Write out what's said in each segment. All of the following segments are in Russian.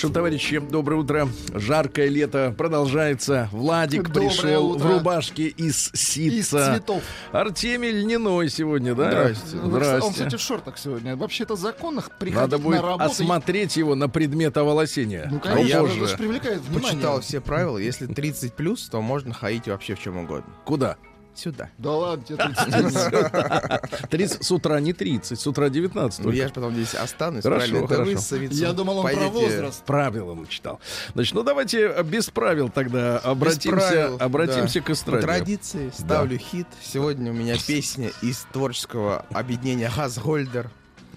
Что, товарищи, доброе утро. Жаркое лето продолжается. Владик Доброе пришел утро. в рубашке из ситца. Из цветов. Артемий льняной сегодня, да? Здрасте. Он, Здрасте. кстати, в шортах сегодня. Вообще-то законно приходить Надо будет на работу. осмотреть его на предмет оволосения. Ну, конечно, я это же привлекает внимание. Почитал все правила. Если 30 плюс, то можно ходить вообще в чем угодно. Куда? Сюда. Да ладно, тебе 30 30, с утра не 30, с утра 19. Ну, я же потом здесь останусь. Хорошо, хорошо. Я думал, он про возраст. Правила читал. Значит, ну давайте без правил тогда Без обратимся, правил, обратимся да. к эстраде. По традиции ставлю хит. Сегодня у меня песня из творческого объединения Газгольдер.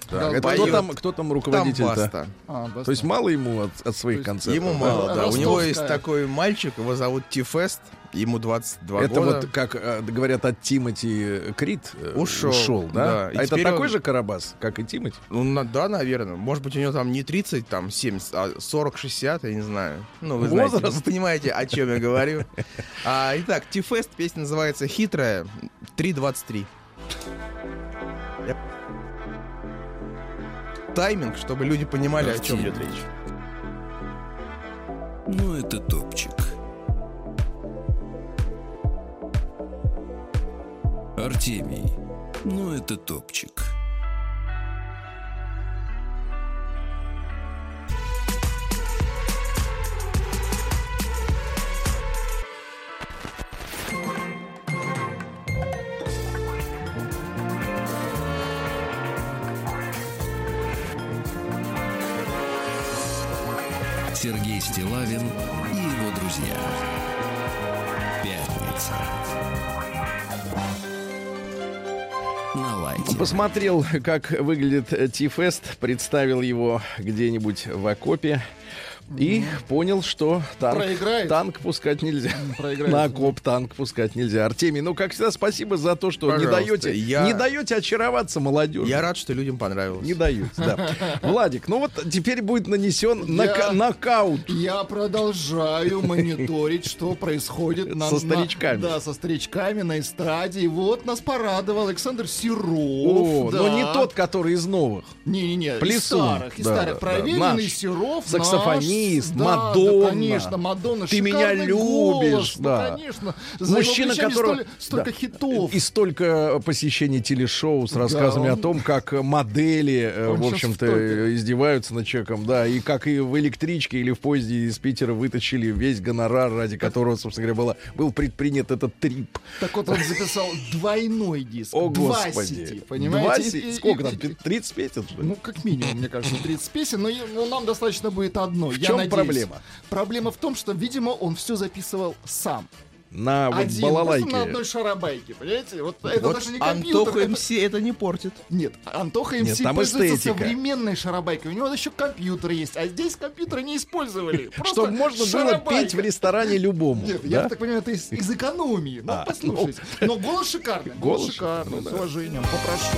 Так, это кто там, кто там Там руководитель-то? баста. А, да, То есть мало ему от, от своих концертов? Ему да? мало, да. У него есть такой мальчик, его зовут Тифест. Ему 22 Это года. вот, как э, говорят, от Тимати Крит э, Ушел, ушел, да? да. И А это такой он- же Карабас, как и Тимати? Ну, да, наверное. Может быть, у него там не 30, там 70, а 40-60, я не знаю. Ну, вы знаете, Возраст. вы понимаете, о чем я говорю. А, итак, Тифест, песня называется «Хитрая», 3.23. Я- Тайминг, чтобы люди понимали, о чем идет речь. Ну, это топчик. Артемий. Ну, это топчик. Сергей Стилавин и его друзья. Посмотрел, как выглядит Ти-фест, представил его где-нибудь в окопе и понял, что танк, Проиграет. танк пускать нельзя. проиграет. На окоп танк пускать нельзя. Артемий, ну, как всегда, спасибо за то, что не Пожалуйста, даете, я- не даете очароваться молодежи. Я рад, что людям понравилось. Не даете, да. Владик, ну вот теперь будет нанесен Я- нокаут. Я продолжаю мониторить, что происходит на, Со на- старичками. да, со старичками на эстраде. И вот нас порадовал Александр Серов. О, да. но не тот, который из новых. Не-не-не, из старых, из Да, старых. да, Проверенный наш. Серов. Саксофонист, наш, да, Мадонна. Да, конечно, Мадонна. Ты меня любишь, голос, ну, да. конечно. За Мужчина, которого... столь- столько Да. хитов. И столько посещений телешоу с рассказами он- о том, как модели, э, Он в общем-то, издеваются над человеком, да, и как и в электричке или в поезде из Питера вытащили весь гонорар, ради которого, собственно говоря, было, был предпринят этот трип. Так вот он записал двойной диск. О, Два господи. CD, понимаете? Сколько там? 30 песен? Ну, как минимум, мне кажется, 30 песен, но нам достаточно будет одной. Чем надеюсь. проблема? Проблема в том, что, видимо, он все записывал сам. На Один, балалайке. на одной шарабайке, понимаете? Вот это Вот даже не компьютер. Антоха это- МС это не портит. Нет, Антоха Нет, МС там пользуется эстетика. современной шарабайкой. У него еще компьютер есть, а здесь компьютера не использовали. Чтобы можно было петь в ресторане любому. Нет, я так понимаю, это из, экономии. Ну, А, послушайте. Но голос шикарный. Голос, шикарный, шикарный, с уважением, попрошу.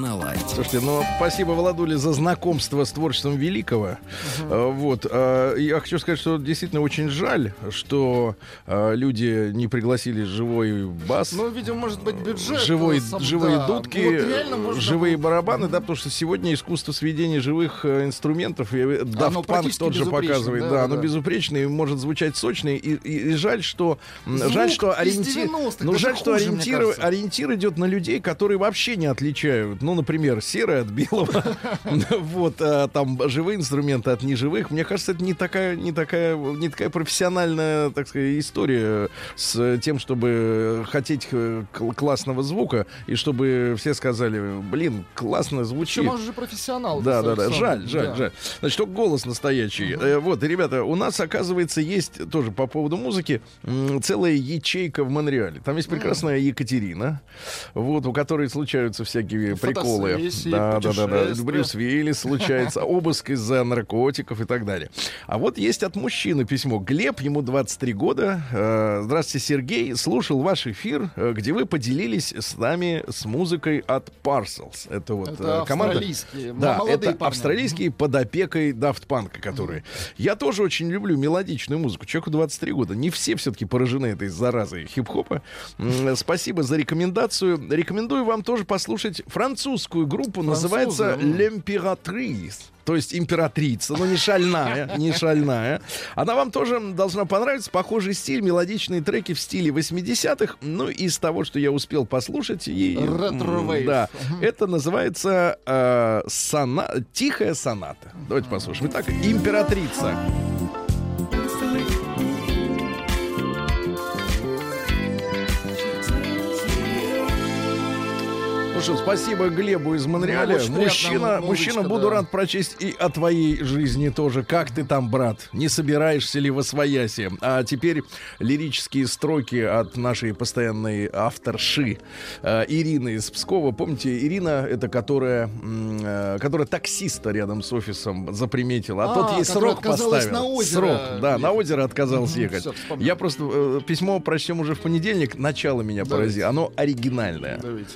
На лайте. Слушайте, ну спасибо Владуле за знакомство с творчеством Великого. Э, Вот. э, Я хочу сказать, что действительно очень жаль, что э, люди не пригласили живой бас. Ну, видимо, может быть, бюджет. Живой, сам- живые да. дудки, Вот реально можно живые барабаны, да, потому что сегодня искусство сведения живых инструментов, Punk практически тот же показывает, да, да, да, оно да. безупречно и может звучать сочно, и, и- и жаль, что Звук жаль, что ориентир, 90-х, ну жаль, что ориентир, ориентир идет на людей, которые вообще не отличают, ну, например, серое от белого, вот, а там живые инструменты от неживых. Мне кажется, это не такая, не такая, не такая профессиональная, так сказать, история с тем, чтобы хотеть э, кл- классного звука и чтобы все сказали, блин, классно звучит. Он же профессионал. Да, да, да. Жаль, жаль, жаль. Значит, только голос настоящий. Э, вот, ребята, у нас, оказывается, есть тоже по поводу музыки целая ячейка в Монреале. Там есть прекрасная Екатерина, вот, у которой случаются всякие приколы. Да, да, да, да. Брюс Уиллис случается, обыск из-за наркотиков и так далее. А вот есть от мужчины письмо. Глеб, ему 23 года. Э, Здравствуйте, Сергей. Слушал ваш эфир, э, где вы поделились с нами с музыкой от Parcels. Это вот Это э, команда. австралийские, Да, это парни. австралийские под опекой Daft Punk, которые. Я тоже очень люблю мелодичную музыку. Человеку 23 года. Не все все-таки поражены этой заразой хип-хопа. Спасибо за рекомендацию. Рекомендую вам тоже послушать французскую группу. Называется м. L'Impératrice. То есть императрица, но не шальная, не шальная. Она вам тоже должна понравиться. Похожий стиль, мелодичные треки в стиле 80-х. Ну, из того, что я успел послушать. И. Да. Это называется э, сона... тихая соната. Давайте послушаем. Итак, императрица. Ну что, спасибо Глебу из Монреаля. Ну, очень приятно, мужчина, музычка, мужчина, буду да. рад прочесть и о твоей жизни тоже. Как ты там, брат? Не собираешься ли во свояси? А теперь лирические строки от нашей постоянной авторши э, Ирины из Пскова. Помните, Ирина, это которая, э, которая таксиста рядом с офисом заприметила. А, А, тот ей срок поставил. на озеро Срок, да, на озеро отказалась ехать. вспомнил. Я просто э, письмо прочтем уже в понедельник. Начало меня Давайте. поразило. Оно оригинальное. Давайте.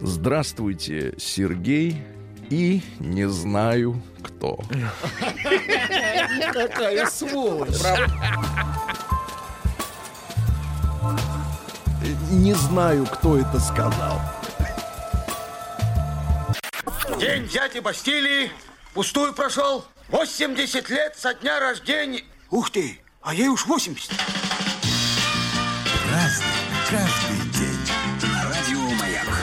Здравствуйте, Сергей. И не знаю кто. Какая сволочь. Не знаю, кто это сказал. День дяди Бастилии пустую прошел. 80 лет со дня рождения. Ух ты, а ей уж 80.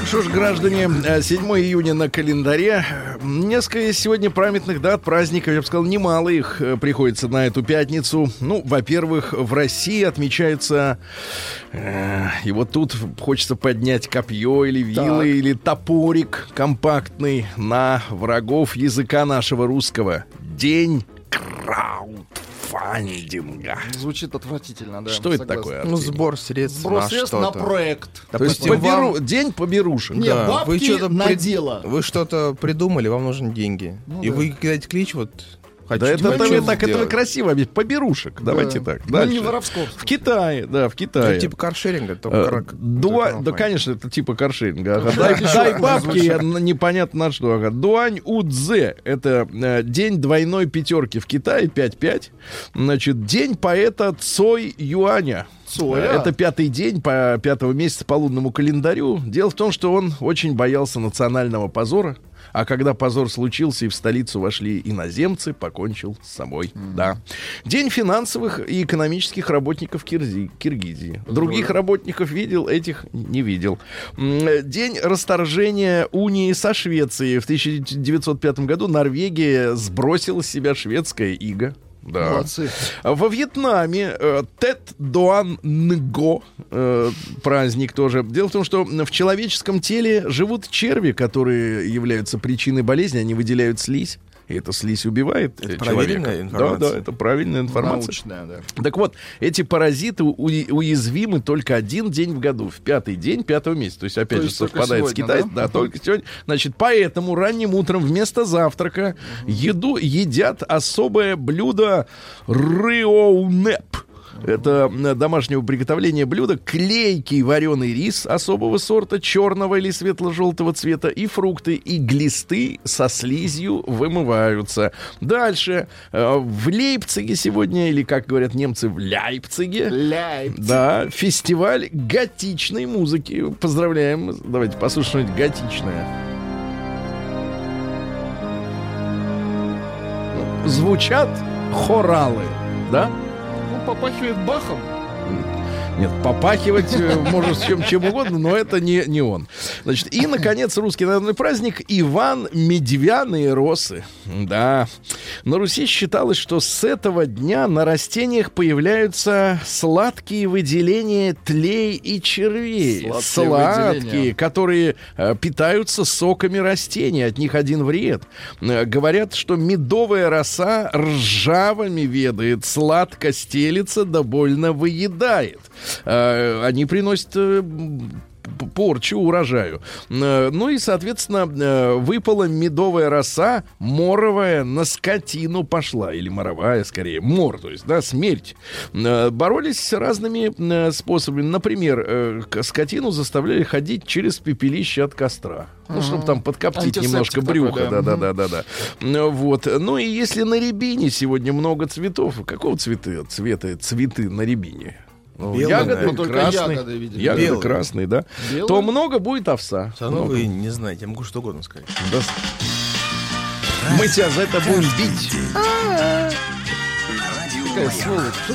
Что ж, граждане, э, 7 июня на календаре. Несколько сегодня памятных дат, праздников, я бы сказал, немало их э, приходится на эту пятницу. Ну, во-первых, в России отмечается... э, и вот тут хочется поднять копье или вилы, Так. или топорик компактный на врагов языка нашего русского. День краудфандинга. Звучит отвратительно, да. Что это согласен. такое? Ну, сбор средств Сброс на средств на что-то. проект. То есть Допустим, поберу- вам- день поберушек. Не, Да, бабки вы что-то на прид- дело. Вы что-то придумали, вам нужны деньги. Ну и да. вы кидаете клич, вот Да хотите это, хочу это, так, это красиво, поберушек. Давайте Да. так. Ну, Дальше. не воровского. В Китае, да, в Китае. Это типа каршеринга, только Э, как- дуа- да, конечно, это типа каршеринга. ага. Дай, дай бабки, непонятно на что. ага. Дуань Удзе. Это э, день двойной пятерки в Китае, 5-5. Значит, день поэта Цой Юаня. Цоя? Э, Это пятый день по пятого месяца по лунному календарю. Дело в том, что он очень боялся национального позора. А когда позор случился и в столицу вошли иноземцы, покончил с собой. Да. День финансовых и экономических работников Кирзи- Киргизии. Других работников видел, этих не видел. День расторжения унии со Швецией. В 1905 году Норвегия сбросила с себя шведское иго. Да. Молодцы. Во Вьетнаме э, Тет Дуан Нго э, праздник тоже. Дело в том, что в человеческом теле живут черви, которые являются причиной болезни. Они выделяют слизь. И эта слизь убивает Это проверенная человека. информация? Да, да, это правильная информация. Научная, да. Так вот, эти паразиты уязвимы только один день в году, в пятый день пятого месяца. То есть, опять То же, совпадает с сегодня, китайцем. да? Да, только сегодня. Значит, поэтому ранним утром вместо завтрака еду едят особое блюдо рыоунеп. Это э, домашнего приготовления блюда. Клейкий вареный рис особого сорта, черного или светло-желтого цвета, и фрукты, и глисты со слизью вымываются. Дальше. э, В Лейпциге сегодня, или, как говорят немцы, в Ляйпциге, Ляй. да, фестиваль готичной музыки. Поздравляем. Давайте послушаем что-нибудь готичное. Звучат хоралы, да? Попахивает бахом. Нет, попахивать э, может чем, чем угодно, но это не, не он. Значит, и, наконец, русский народный праздник Иван Медвяные росы. Да. На Руси считалось, что с этого дня на растениях появляются сладкие выделения тлей и червей. Сладкие Сладкие, выделения. которые э, питаются соками растений. От них один вред. Э, говорят, что медовая роса ржавыми ведает, сладко стелится, да больно выедает. Э, они приносят э, порчу урожаю. Ну и, соответственно, э, выпала медовая роса, моровая на скотину пошла, или моровая, скорее, мор, то есть, да, смерть. Боролись с разными способами. Например, э, скотину заставляли ходить через пепелище от костра. Ну, чтобы там подкоптить немножко брюха. Да, да, да, да, да. Вот. Ну и если на рябине сегодня много цветов, какого цвета, цвета цветы на рябине? Ну, Белый, ягоды. Ну, только красные, ягоды, видимо. ягоды Белый. красные, да. Белый? То много будет овса. Да ну Много. вы не знаете, я могу что угодно сказать. Да. Мы тебя за это будем бить.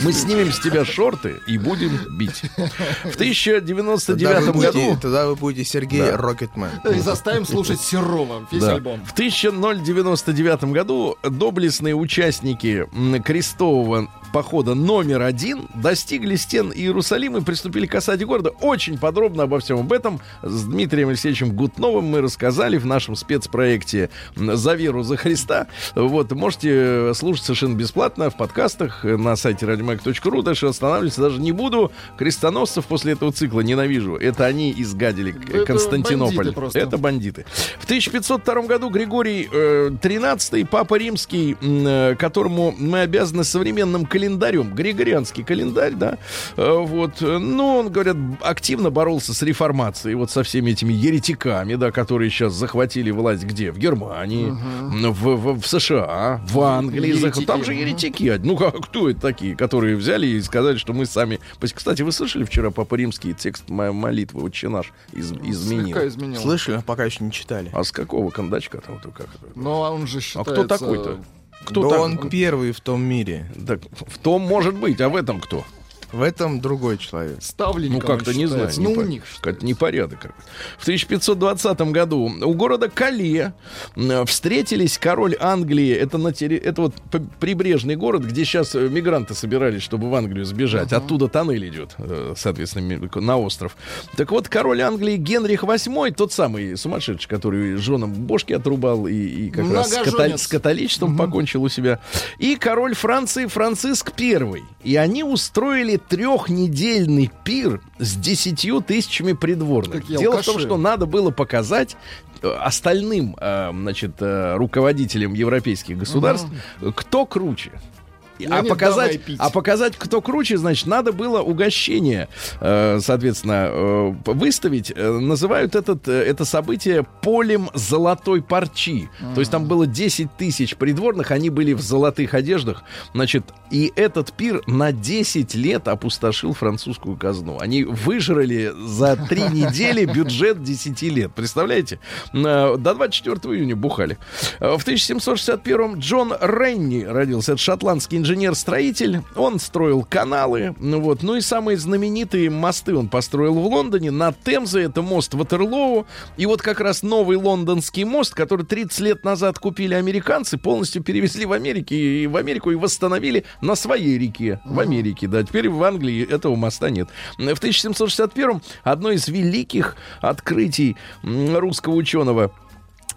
Мы снимем с тебя шорты и будем бить. В Тогда 1099 вы будете, году... тогда вы будете Сергей Да. Рокетмен. И заставим слушать Серова весь Да. альбом. В 1099 году доблестные участники крестового похода номер один достигли стен Иерусалима и приступили к осаде города. Очень подробно обо всем об этом с Дмитрием Алексеевичем Гутновым мы рассказали в нашем спецпроекте «За веру, за Христа». Вот, можете слушать совершенно бесплатно в подкастах на сайте радиомаяк.ру. Дальше останавливаться даже не буду. Крестоносцев после этого цикла ненавижу. Это они изгадили Это Константинополь. бандиты просто. Это бандиты. В 1502 году Григорий э, папа римский, э, которому мы обязаны современным календарем, григорианский календарь, да, э, вот, э, ну, он, говорят, активно боролся с реформацией, вот со всеми этими еретиками, да, которые сейчас захватили власть где? В Германии, м, в, в- в США, в Англии. Еретики. Там же еретики. Ну, как, кто это такие, которые взяли и сказали, что мы сами... Кстати, вы слышали вчера Папа Римский текст мо- молитвы «Отче наш» из- изменил? Слегка изменил. Слышали, но пока еще не читали. А с какого кондачка там? Вот как это? Но он же А считается... кто такой-то? Кто да так- он первый в том мире. Так, в том может быть, а в этом кто? В этом другой человек. Ну, Ставленником как-то не знаю. Ну, у них. Как-то непорядок. В 1520 году у города Кале м, встретились король Англии. Это, на терри- это вот прибрежный город, где сейчас э, мигранты собирались, чтобы в Англию сбежать. Оттуда тоннель идет, э, соответственно, на остров. Так вот, король Англии Генрих VIII, тот самый сумасшедший, который женам бошки отрубал и, и как раз с, Многоженец. с католичеством покончил у себя. И король Франции Франциск I. И они устроили трехнедельный пир с десятью тысячами придворных. Какие Дело в алкаши. том, что надо было показать э, остальным, э, значит, э, руководителям европейских государств, кто круче. И А показать, а показать, кто круче, значит, надо было угощение, э, соответственно, э, выставить. Э, называют этот, э, это событие полем золотой парчи. То есть там было 10 тысяч придворных, они были в золотых одеждах. Значит, и этот пир на 10 лет опустошил французскую казну. Они выжрали за 3 недели бюджет 10 лет. Представляете? До 24 июня бухали. В 1761 Джон Ренни родился. Это шотландский инженер-строитель. Он строил каналы. Ну Вот. Ну и самые знаменитые мосты он построил в Лондоне. На Темзе это мост Ватерлоу. И вот как раз новый лондонский мост, который 30 лет назад купили американцы, полностью перевезли в Америке и в Америку и восстановили на своей реке. В Америке, да. Теперь в Англии этого моста нет. В 1761 одно из великих открытий русского ученого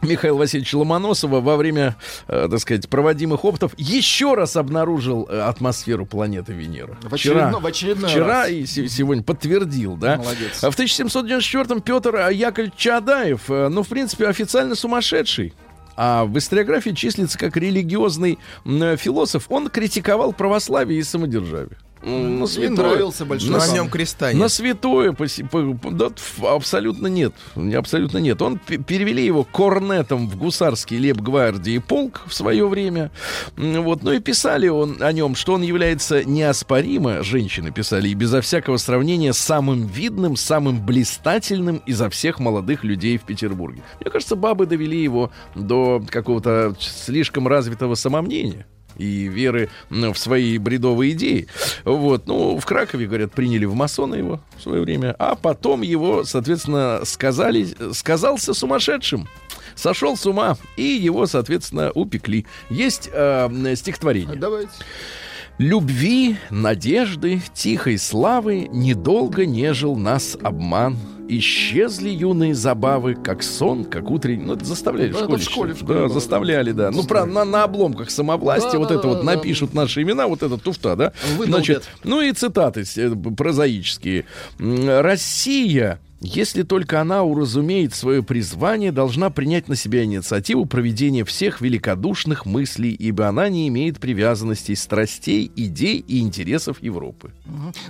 Михаила Васильевича Ломоносова во время, э, так сказать, проводимых опытов еще раз обнаружил э, атмосферу планеты Венера. В очередной- в очередной вчера раз. и се- сегодня подтвердил, да. Молодец. А В 1794-м Петр Яковлевич Чадаев, э, ну, в принципе, официально сумасшедший. А в историографии числится как религиозный э, философ. Он критиковал православие и самодержавие. М, Ну, И святое. нравился большой На хан. нем креста На святое по- по- да, абсолютно нет. Не, Абсолютно нет. Он пе- перевели его корнетом в гусарский лейб-гвардии полк в свое время. Вот. Ну и писали он о нем, что он является неоспоримо, женщины писали, и безо всякого сравнения самым видным, самым блистательным изо всех молодых людей в Петербурге. Мне кажется, бабы довели его до какого-то слишком развитого самомнения. И веры в свои бредовые идеи. Вот, ну, в Кракове, говорят, приняли в масоны его в свое время, а потом его, соответственно, сказали, сказался сумасшедшим. Сошел с ума, и его, соответственно, упекли. Есть э, стихотворение. Давайте. Любви, надежды, тихой славы Недолго нежил нас обман. Исчезли юные забавы, как сон, как утренний... Ну, это заставляли Да, в это школе. в школе, в школе да, было, заставляли, да. Ну, правда, на, на обломках самовластия Да, вот да, это вот да, да. напишут наши имена, вот это туфта, да? Выдолбят. ну и цитаты э, прозаические. Россия, если только она уразумеет свое призвание, должна принять на себя инициативу проведения всех великодушных мыслей, ибо она не имеет привязанностей, страстей, идей и интересов Европы.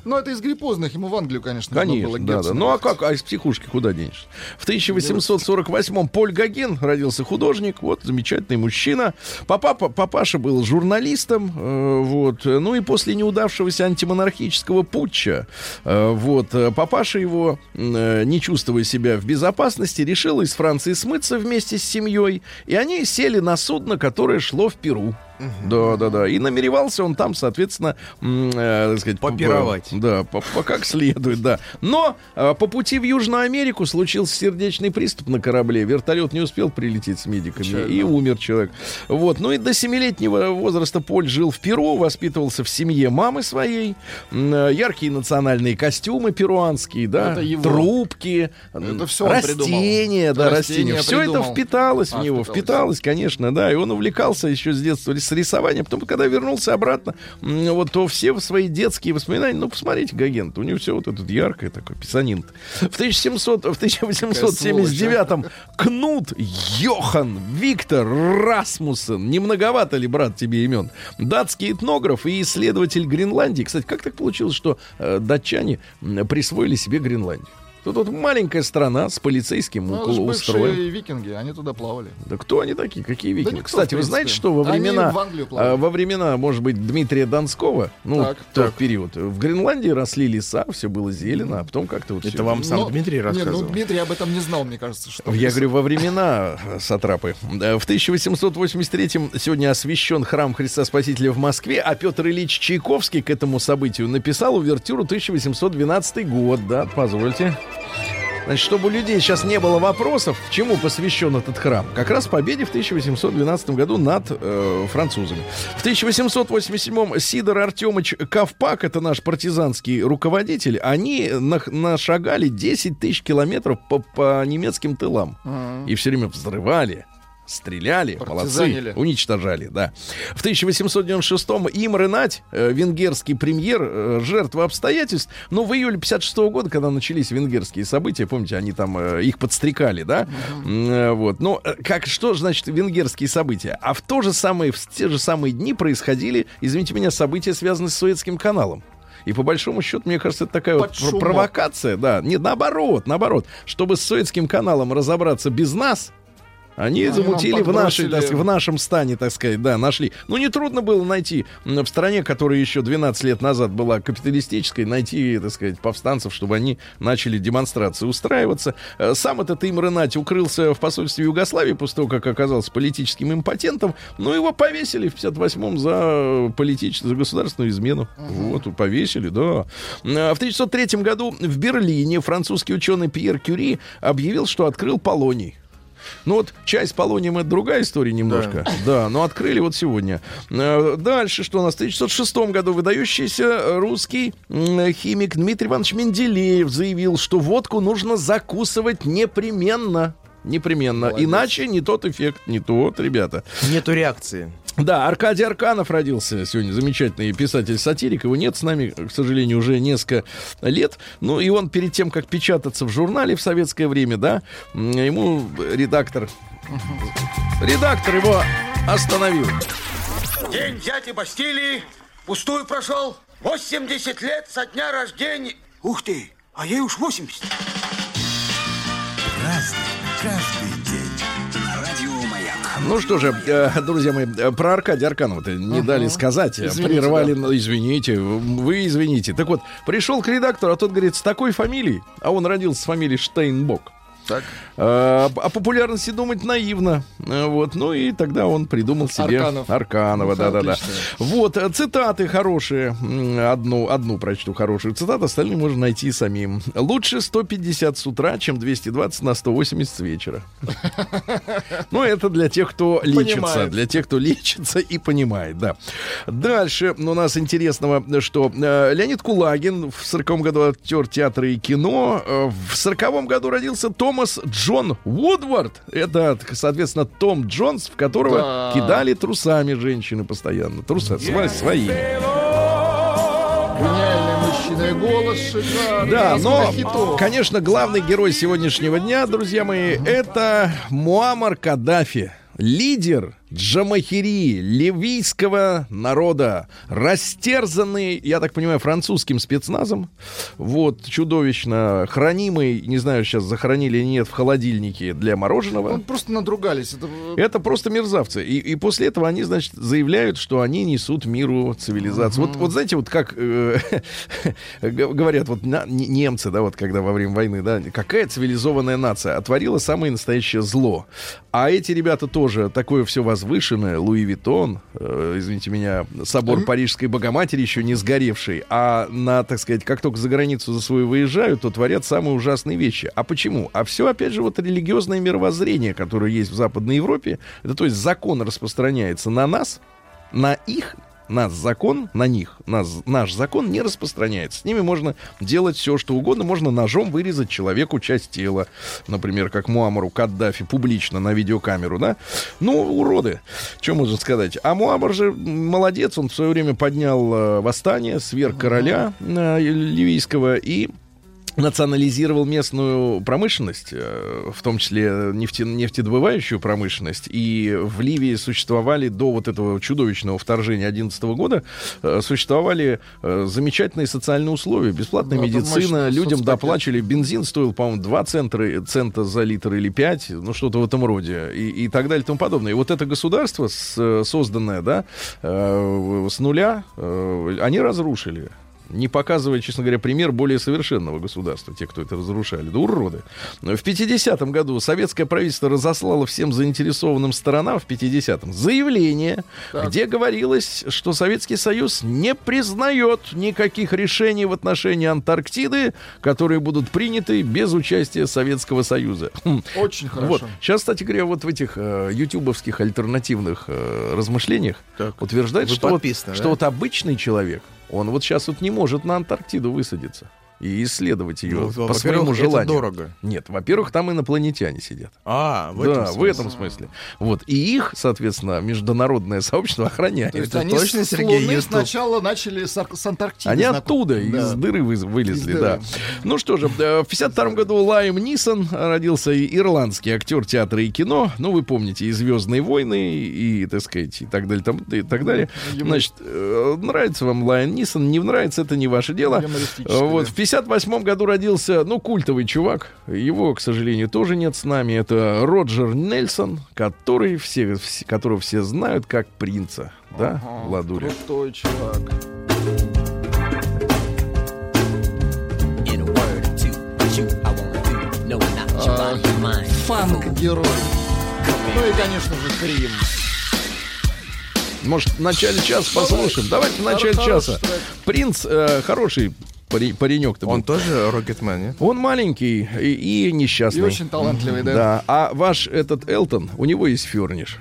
Ну, это из гриппозных. Ему в Англию, конечно, нужно было Конечно, да, да. Ну а как? А из психушки куда денешься? В 1848-м Поль Гоген родился художник, вот замечательный мужчина. Папа, папаша был журналистом, э, вот. Ну и после неудавшегося антимонархического путча, э, вот, э, папаша его, э, не чувствуя себя в безопасности, решил из Франции смыться вместе с семьей, и они сели на судно, которое шло в Перу. Да, да, да. И намеревался он там, соответственно, э, так сказать, Попировать. по- Да, по, по как следует, да. Но э, по пути в Южную Америку случился сердечный приступ на корабле. Вертолет не успел прилететь с медиками, и умер человек. Вот. Ну и до семилетнего возраста Поль жил в Перу, воспитывался в семье мамы своей. Э, Яркие национальные костюмы перуанские, да, Это его. трубки, Это он растения, да, Растения растения. Все это придумал. впиталось в А, него, впиталось. впиталось, конечно, да. И он увлекался еще с детства с рисованием. Потом, когда вернулся обратно, вот то все свои детские воспоминания, ну, посмотрите, Гоген, у него все вот этот яркое такое, писанин. В 1700, в 1879 Кнут Йохан Виктор Расмуссен. Не многовато ли, брат, тебе имен? Датский этнограф и исследователь Гренландии. Кстати, как так получилось, что э, датчане присвоили себе Гренландию? Тут вот маленькая страна с полицейским Ну, устроем. викинги, они туда плавали. Да кто они такие? Какие викинги? никто, Кстати, вы знаете, что во Они времена, а, во времена, может быть, Дмитрия Донского, ну, Так, в тот так. период, в Гренландии росли леса, все было зелено, а потом как-то вот Это всё- вам сам Но- Дмитрий Не, рассказывал? ну Дмитрий об этом не знал, мне кажется. Что Я говорю, во времена э, Сатрапы. Э, В 1883-м сегодня освящен храм Христа Спасителя в Москве, а Петр Ильич Чайковский к этому событию написал увертюру 1812 год. Да, позвольте. Значит, чтобы у людей сейчас не было вопросов, чему посвящен этот храм, как раз победе в 1812 году над э, французами. В 1887 Сидор Артемович Ковпак, это наш партизанский руководитель, они нах- нашагали 10 тысяч километров по, по немецким тылам. И все время взрывали. Стреляли, молодцы, уничтожали, да. В 1896-м Имре Нать, э, венгерский премьер, э, жертва обстоятельств, но в июле 56 года, когда начались венгерские события, помните, они там э, их подстрекали, да? Вот. Но как, что значит венгерские события? А в то же самое, в те же самые дни происходили, извините меня, события, связанные с Суэцким каналом. И по большому счету, мне кажется, это такая вот Под пр- шумок. провокация, да. Не наоборот, наоборот. Чтобы с Суэцким каналом разобраться без нас, они Они замутили в, нашей, так в нашем стане, так сказать, да, нашли. Ну, нетрудно было найти в стране, которая еще 12 лет назад была капиталистической, найти, так сказать, повстанцев, чтобы они начали демонстрации устраиваться. Э, Сам этот Имре Нать укрылся в посольстве Югославии после того, как оказался политическим импотентом. Ну, его повесили в 58-м за политическую, за государственную измену. Вот, повесили, да. Э, В 1903 году в Берлине французский ученый Пьер Кюри объявил, что открыл полоний. Ну вот чай с полонием это другая история немножко. Да, но открыли вот сегодня. Э, Дальше что у нас? В 1906 году выдающийся русский химик Дмитрий Иванович Менделеев заявил, что водку нужно закусывать непременно. Непременно. Молодец. Иначе не тот эффект, не тот, ребята. Нету реакции. Да, Аркадий Арканов родился сегодня, замечательный писатель-сатирик. Его нет с нами, к сожалению, уже несколько лет. Ну, и он перед тем, как печататься в журнале в советское время, да, ему редактор... Редактор его остановил. День дяди Бастилии пустую прошел. 80 лет со дня рождения. Ух ты, а ей уж 80. Ну что же, э, друзья мои, э, про Аркадия Арканова-то не дали сказать. э, Извините, прервали, ну, извините, вы извините. Так вот, пришел к редактору, а тот говорит, с такой фамилией, а он родился с фамилией Штейнбок. Так. А, О популярности думать наивно. Э, Вот. Ну и тогда он придумал себе Арканов. Арканова, Ну, да-да-да. Вот, э, цитаты хорошие. Одну, одну прочту хорошую цитату, остальные можно найти самим. Лучше 150 с утра, чем 220 на 180 с вечера. Ну, это для тех, кто лечится. Для тех, кто лечится и понимает, да. Дальше у нас интересного, что Леонид Кулагин в 40 году актер театра и кино. В 40 году родился Томас Джон Вудвард. Это, соответственно, Том Джонс, в которого Да. кидали трусами женщины постоянно. Труса сва- своими. Гениальный мужчина и голос шикарный. Да, но, хитов. конечно, главный герой сегодняшнего дня, друзья мои, это Муаммар Каддафи. Лидер Джамахири, ливийского народа, растерзанный, я так понимаю, французским спецназом, вот, чудовищно хранимый, не знаю, сейчас захоронили или нет, в холодильнике для мороженого. Ну, просто надругались. Это... Это просто мерзавцы. И, и после этого они, значит, заявляют, что они несут миру цивилизацию. Вот, вот знаете, вот как э, говорят вот на- не- немцы, да, вот когда во время войны, да, какая цивилизованная нация отворила самое настоящее зло. А эти ребята тоже такое все возвышенное, Луи Виттон, э, извините меня, собор Парижской Богоматери еще не сгоревший, а на, так сказать, как только за границу за свою выезжают, то творят самые ужасные вещи. А почему? А все, опять же, вот религиозное мировоззрение, которое есть в Западной Европе, это то есть закон распространяется на нас, на их нас закон, на них нас, наш закон не распространяется. С ними можно делать все, что угодно. Можно ножом вырезать человеку часть тела. Например, как Муамару Каддафи публично на видеокамеру, да? Ну, уроды. Что можно сказать? А Муамар же молодец. Он в свое время поднял э, восстание, сверх короля э, ливийского и национализировал местную промышленность, э, в том числе нефте, нефтедобывающую промышленность. И в Ливии существовали до вот этого чудовищного вторжения 2011 года э, существовали э, замечательные социальные условия, бесплатная это медицина, людям доплачивали, бензин стоил, по-моему, 2 цента, цента за литр или 5, ну что-то в этом роде, и, и так далее и тому подобное. И вот это государство, с- созданное, да, с нуля, они разрушили не показывая, честно говоря, пример более совершенного государства, те, кто это разрушали. Да уроды. В 50-м году советское правительство разослало всем заинтересованным сторонам в 50-м заявление, Так. где говорилось, что Советский Союз не признает никаких решений в отношении Антарктиды, которые будут приняты без участия Советского Союза. Хм. Очень хорошо. Вот. Сейчас, кстати говоря, вот в этих э, ютубовских альтернативных э, размышлениях Так. утверждает, Вы что, вот, подписаны, что да? вот обычный человек, он вот сейчас вот не может на Антарктиду высадиться и исследовать ее Ну, по своему это желанию. дорого. Нет, во-первых, там инопланетяне сидят. А, в да, этом в смысле. этом смысле. Вот. И их, соответственно, международное сообщество охраняет. То есть Это они точно, с Сергей, Луны YouTube? сначала начали с, с Антарктиды. Они знаком- оттуда, Да. из дыры вы- вылезли, Из да. дыры. Ну что же, э, в 52 году Лайм Нисон родился и ирландский актер театра и кино. Ну, вы помните, и «Звездные войны», и, так сказать, и так далее, там, и так далее. Значит, э, нравится вам Лайон Нисон, не нравится, это не ваше дело. Э, Вот, да. в 58 году родился, ну, культовый чувак. Его, к сожалению, тоже нет с нами. Это Роджер Нельсон, который все, все- которого все знают как принца. Да, Ага, Владуля? Крутой чувак. Фанк-герой. Ну и, конечно же, Крим. Может, в начале часа послушаем? Давайте в начале часа. Принц э, хороший паренек-то был. Он тоже Рокетмен, нет? Он маленький и, и несчастный. И очень талантливый, да. Да. А ваш этот Элтон, у него есть ферниш.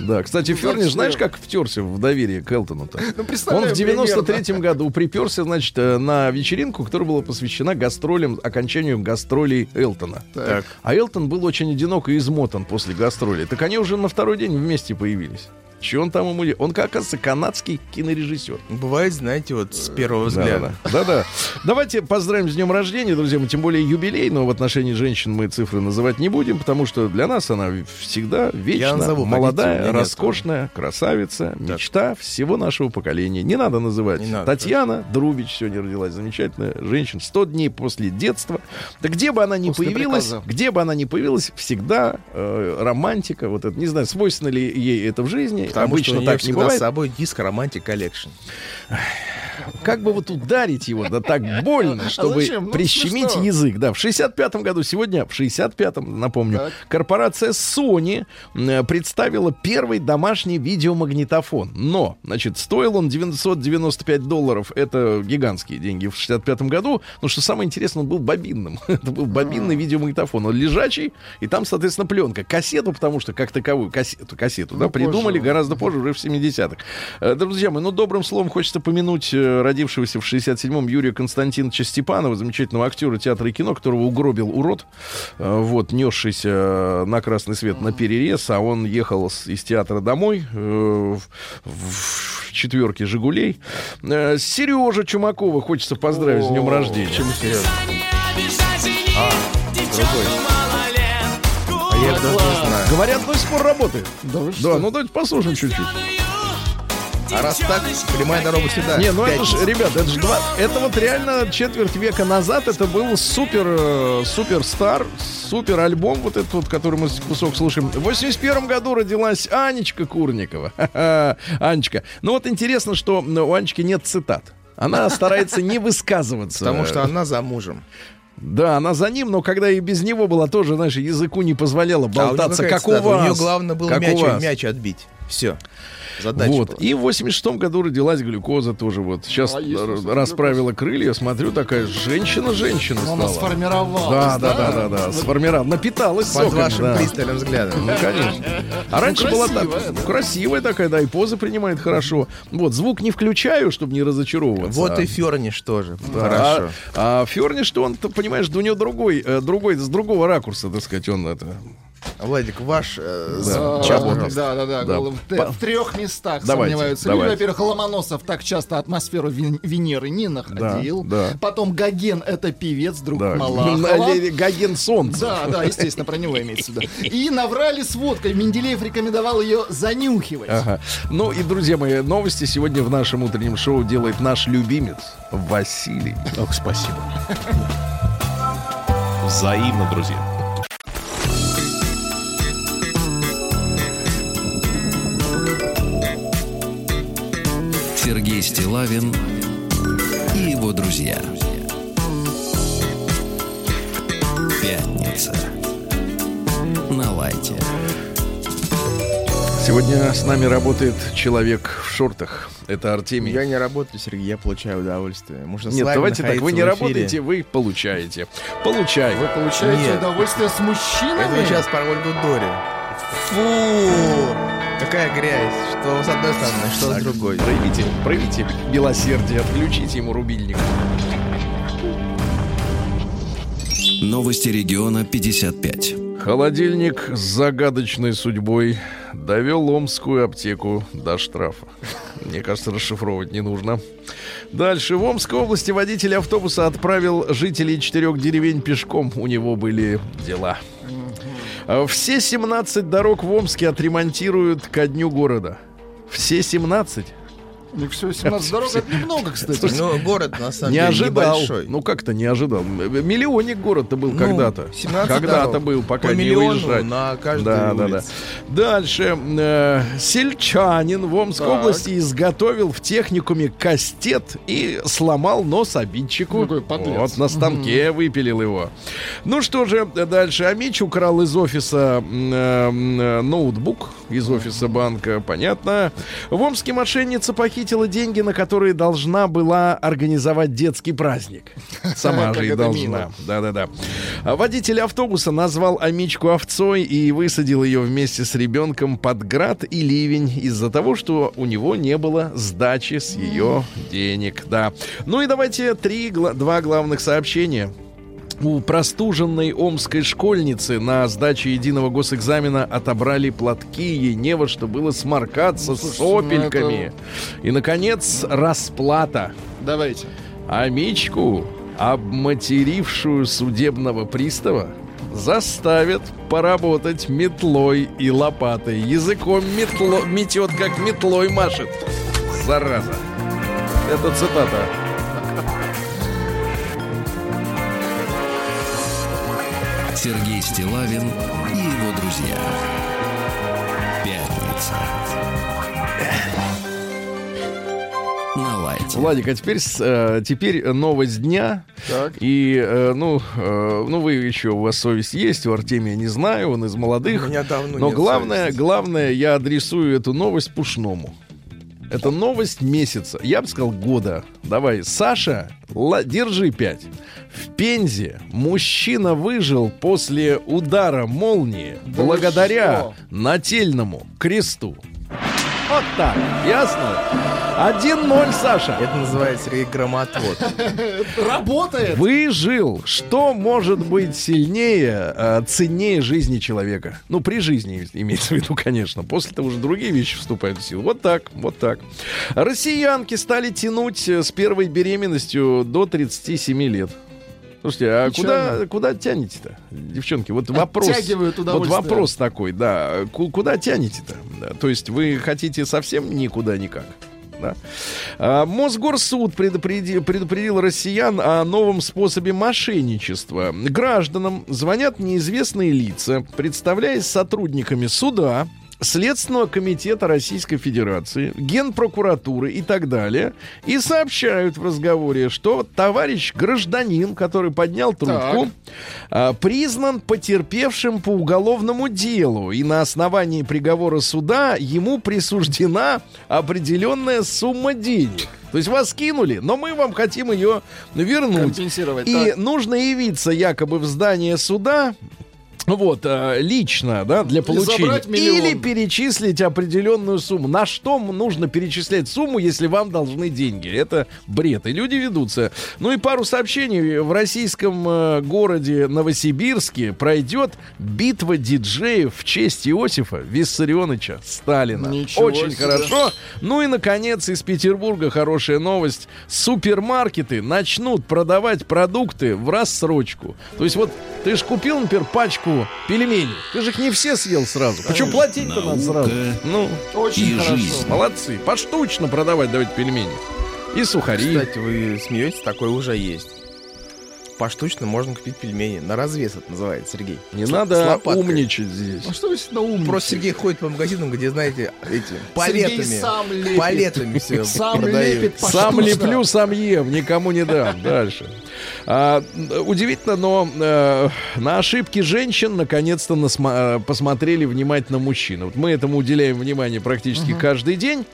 Да, кстати, Ферниш, знаешь, как втерся в доверие к Элтону-то? Ну, Он в 93-м примерно. году приперся, значит, э, на вечеринку, которая была посвящена гастролям, окончанию гастролей Элтона. Так. А Элтон был очень одинок и измотан после гастролей. Так они уже на второй день вместе появились. Че он там ему... Он, как оказывается, канадский кинорежиссер. Бывает, знаете, вот с первого взгляда. Да-да. Давайте поздравим с днем рождения, друзья. Мы тем более юбилей, но в отношении женщин мы цифры называть не будем, потому что для нас она всегда вечно назову, молодая, меня нет. роскошная, красавица, мечта всего нашего поколения. Не надо называть. Не надо, Татьяна Друбич сегодня родилась, замечательная женщина, 100 дней после детства. Да где бы она ни После появилась, приказа. где бы она ни появилась, всегда э, романтика, вот это, не знаю, свойственно ли ей это в жизни, Потому обычно что так всегда с собой диск Romantic Collection. Как бы вот ударить его, да так больно, чтобы зачем? Ну, прищемить смешно. язык. Да, в 65-м году, сегодня в 65-м, напомню, Так. корпорация Sony э, представила первый домашний видеомагнитофон. Но, значит, стоил он 995 долларов. Это гигантские деньги в 65-м году. Но что самое интересное, он был бобинным. Это был бобинный видеомагнитофон. Он лежачий, и там, соответственно, пленка. Кассету, потому что как таковую кассету, кассету, да, Ну, позже. придумали гораздо позже, уже в 70-х. Э, Друзья мои, ну, добрым словом хочется помянуть э, родившегося в 67-м Юрия Константиновича Степанова, замечательного актера театра и кино, которого угробил урод, э, вот, несшийся э, на красный свет на перерез, а он ехал с- из театра домой э, в, в четверке «Жигулей». Сережа Чумакова хочется поздравить с днем рождения. А я даже не знаю. Говорят, до сих пор работает. Да вы Да, ну давайте послушаем чуть-чуть. А раз так, прямая дорога сюда. Не, ну это Пятница. ж, ребят, это же два. Это вот реально четверть века назад это был супер, э, суперстар, супер альбом, вот этот вот, который мы кусок слушаем. В 81 году родилась Анечка Курникова. Анечка. Ну вот интересно, что м, у Анечки нет цитат. Она старается не высказываться. Потому что она замужем. Да, она за ним, но когда и без него была тоже, знаешь, языку не позволяла А у болтаться, как у вас. У нее главное было мяч, мяч отбить. Все. Задача Вот. была. И в 86 году родилась глюкоза тоже вот. Сейчас А нас расправила крылья, смотрю, такая женщина-женщина Она стала. сформировалась, Да, да, да? да, да, да, сформировала. Напиталась Под соком, вашим да. пристальным взглядом. Ну, конечно. А раньше была так, красивая, ну, красивая такая, да, и позы принимает хорошо. Вот, звук не включаю, чтобы не разочаровываться. Вот и Ферниш тоже. да, Хорошо. А, а Ферниш, что он, ты понимаешь, у него другой, э, другой, с другого ракурса, так сказать, он это... Владик, ваш э, А, пожалуйста. Да, да, да. Да. голым- т- По- В трех местах Давайте, сомневаются. давайте. Люди, во-первых, Ломоносов так часто атмосферу Вен- Венеры не находил. Да, да. Потом Гоген это певец, друг Да, Малахова. Гаген Солнце. Да, да, естественно, про него имеется в виду. И наврали с водкой. Менделеев рекомендовал ее занюхивать. Ага. Ну и, друзья мои, новости сегодня в нашем утреннем шоу делает наш любимец Василий. Ох, спасибо. Взаимно, друзья. Сергей Стилавин и его друзья. Пятница. На лайте. Сегодня с нами работает человек в шортах. Это Артемий. Я не работаю, Сергей, я получаю удовольствие. Можно Нет, давайте так, вы не работаете, вы получаете. Получай. Вы получаете Нет. удовольствие с Это мужчинами? вы сейчас про Ольгу Дори. Фу! Какая грязь. Что с одной стороны, что с другой. Проявите, проявите милосердие, отключите ему рубильник. Новости региона 55. Холодильник с загадочной судьбой довел омскую аптеку до штрафа. Мне кажется, расшифровывать не нужно. Дальше. В Омской области водитель автобуса отправил жителей четырех деревень пешком. У него были дела. А Все 17 дорог в Омске отремонтируют ко дню города. Все 17? Ну все, 17 дорог это немного, кстати. Ну, город, на самом Не деле, ожидал. небольшой. Ну как-то не ожидал. Миллионник город-то был Ну, когда-то. 17 Когда-то был, пока По не уезжать. на каждой да, да, да. улице. Дальше. э, сельчанин в Омской Так. области изготовил в техникуме кастет и сломал нос обидчику. Какой подлец. Вот, на станке выпилил его. Ну что же, дальше. Амич украл из офиса э, э, ноутбук из офиса банка, понятно. В Омске мошенница похитила деньги, на которые должна была организовать детский праздник. Сама же и должна. Да-да-да. А Водитель автобуса назвал Амичку овцой и высадил ее вместе с ребенком под град и ливень из-за того, что у него не было сдачи с ее денег. Да. Ну и давайте три, два главных сообщения. У простуженной омской школьницы на сдаче единого госэкзамена отобрали платки, ей не во что было сморкаться Ну, с ну сопельками. И, наконец, расплата. Давайте. Амичку, обматерившую судебного пристава, заставят поработать метлой и лопатой. Языком метло, метет, как метлой машет. Зараза. Это цитата. Сергей Стилавин и его друзья. Пятница. На лайте. Владик, а теперь, э, теперь новость дня. Так. И, э, ну, э, ну, вы еще, у вас совесть есть, у Артемия не знаю, он из молодых. У меня давно Но нет главное, совести. главное, я адресую эту новость Пушному. Это новость месяца. Я бы сказал года. Давай, Саша, ла- держи пять. В Пензе мужчина выжил после удара молнии Да благодаря что? нательному кресту. Вот так, ясно? 1-0, Саша. Это называется Сергей Громотвод. Работает. Выжил. Что может быть сильнее, э, ценнее жизни человека? Ну, при жизни имеется в виду, конечно. После того уже другие вещи вступают в силу. Вот так, вот так. Россиянки стали тянуть э, с первой беременностью до 37 лет. Слушайте, а куда, куда тянете-то, девчонки? Вот вопрос. Вот вопрос такой, да. Ку- Куда тянете-то? То есть вы хотите совсем никуда никак? Да. А, Мосгорсуд предупредил, предупредил россиян о новом способе мошенничества. Гражданам звонят неизвестные лица, представляясь сотрудниками суда, Следственного комитета Российской Федерации, Генпрокуратуры и так далее, и сообщают в разговоре, что товарищ гражданин, который поднял трубку, а, признан потерпевшим по уголовному делу, и на основании приговора суда ему присуждена определенная сумма денег. То есть вас кинули, но мы вам хотим ее вернуть. Компенсировать. И так. нужно явиться якобы в здание суда, вот, э, лично, да, для получения. Или перечислить определенную сумму. На что нужно перечислять сумму, если вам должны деньги? Это бред. И люди ведутся. Ну и пару сообщений. В российском э, городе Новосибирске пройдет битва диджеев в честь Иосифа Виссарионовича Сталина. Ничего Очень себе. хорошо. Ну и, наконец, из Петербурга хорошая новость. Супермаркеты начнут продавать продукты в рассрочку. То есть вот ты же купил, например, пачку пельменей. Ты же их не все съел сразу. Почему платить-то надо сразу? Ну, Очень и хорошо. жизнь. молодцы. Поштучно продавать давайте пельмени. И сухари. Кстати, вы смеетесь, такое уже есть. Поштучно можно купить пельмени. На развес это называется, Сергей. Не С надо лопаткой. умничать здесь. А что вы на ум? Просто Сергей ходит по магазинам, где, знаете, эти Сергей палетами. сам лепит. Палетами все Сам продают. лепит Сам поштучно. леплю, сам ем, никому не дам. Дальше. А, удивительно, но э, на ошибки женщин наконец-то насма- э, посмотрели внимательно мужчины. Вот мы этому уделяем внимание практически каждый день.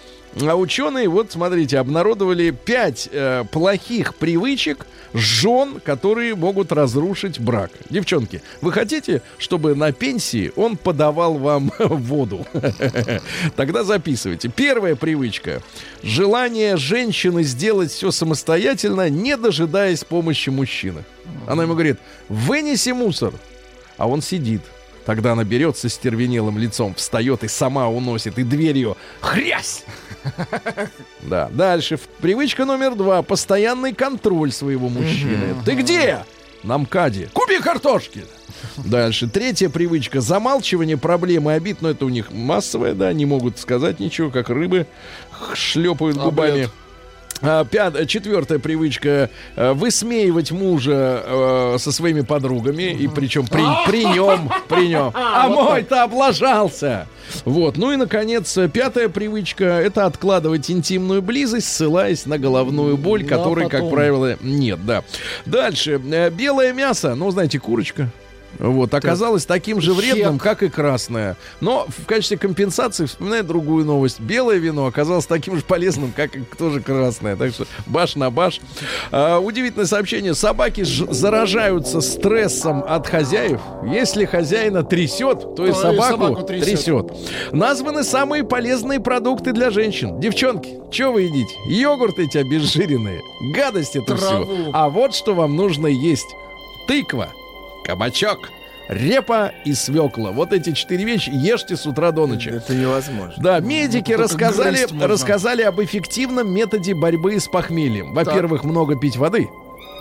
А ученые, вот смотрите, обнародовали пять э, плохих привычек жен, которые могут разрушить брак. Девчонки, вы хотите, чтобы на пенсии он подавал вам воду? Тогда записывайте. Первая привычка. Желание женщины сделать все самостоятельно, не дожидаясь помощи мужчины. Она ему говорит, вынеси мусор. А он сидит. Тогда она берет со стервенелым лицом, встает и сама уносит, и дверью хрясь! Да, дальше. Привычка номер два. Постоянный контроль своего мужчины. Ты где? На МКАДе. Купи картошки. Дальше. Третья привычка. Замалчивание проблемы обид. Но это у них массовое, да. Не могут сказать ничего, как рыбы шлепают губами. А, пят- четвертая привычка э, высмеивать мужа э, со своими подругами и причем при, при нем, при нем. А мой-то облажался. Вот. Ну и наконец пятая привычка это откладывать интимную близость, ссылаясь на головную боль, На которой, как правило, нет. Да. Дальше Э, белое мясо, ну знаете, курочка. Вот, оказалось таким же вредным, как и красное. Но в качестве компенсации вспоминаю другую новость. Белое вино оказалось таким же полезным, как и тоже красное. Так что баш на баш. А, удивительное сообщение. Собаки заражаются стрессом от хозяев. Если хозяина трясет, то и То и собаку, собаку трясет. трясет. Названы самые полезные продукты для женщин. Девчонки, что вы едите? Йогурты эти обезжиренные. Гадость это все. Траву. А вот что вам нужно есть. Тыква, кабачок, репа и свекла. Вот эти четыре вещи ешьте с утра до ночи. Это невозможно. Да, медики только рассказали, рассказали об эффективном методе борьбы с похмельем. Во-первых, много пить воды.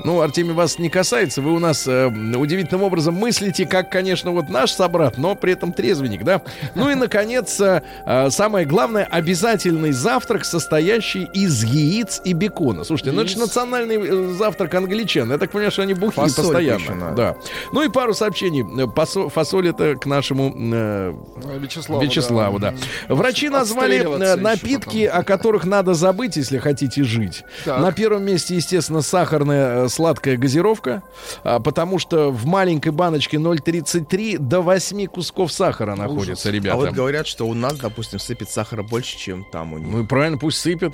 Ну, Артемий, вас не касается. Вы у нас э, удивительным образом мыслите, как, конечно, вот наш собрат, но при этом трезвенник, да? Ну и, наконец, э, э, самое главное, обязательный завтрак, состоящий из яиц и бекона. Слушайте, ну это же национальный э, завтрак англичан. Я так понимаю, что они бухие Фасоль постоянно. еще надо. Да. Ну и пару сообщений. Пасо- фасоль это к нашему э, Вячеславу, Вячеславу, да. Врачи назвали э, напитки, о которых надо забыть, если хотите жить. Так. На первом месте, естественно, сахарная сладкая газировка, а, потому что в маленькой баночке 0,33 до 8 кусков сахара находится, А ребята. вот говорят, что у нас, допустим, сыпет сахара больше, чем там у них. Ну и правильно, пусть сыпет.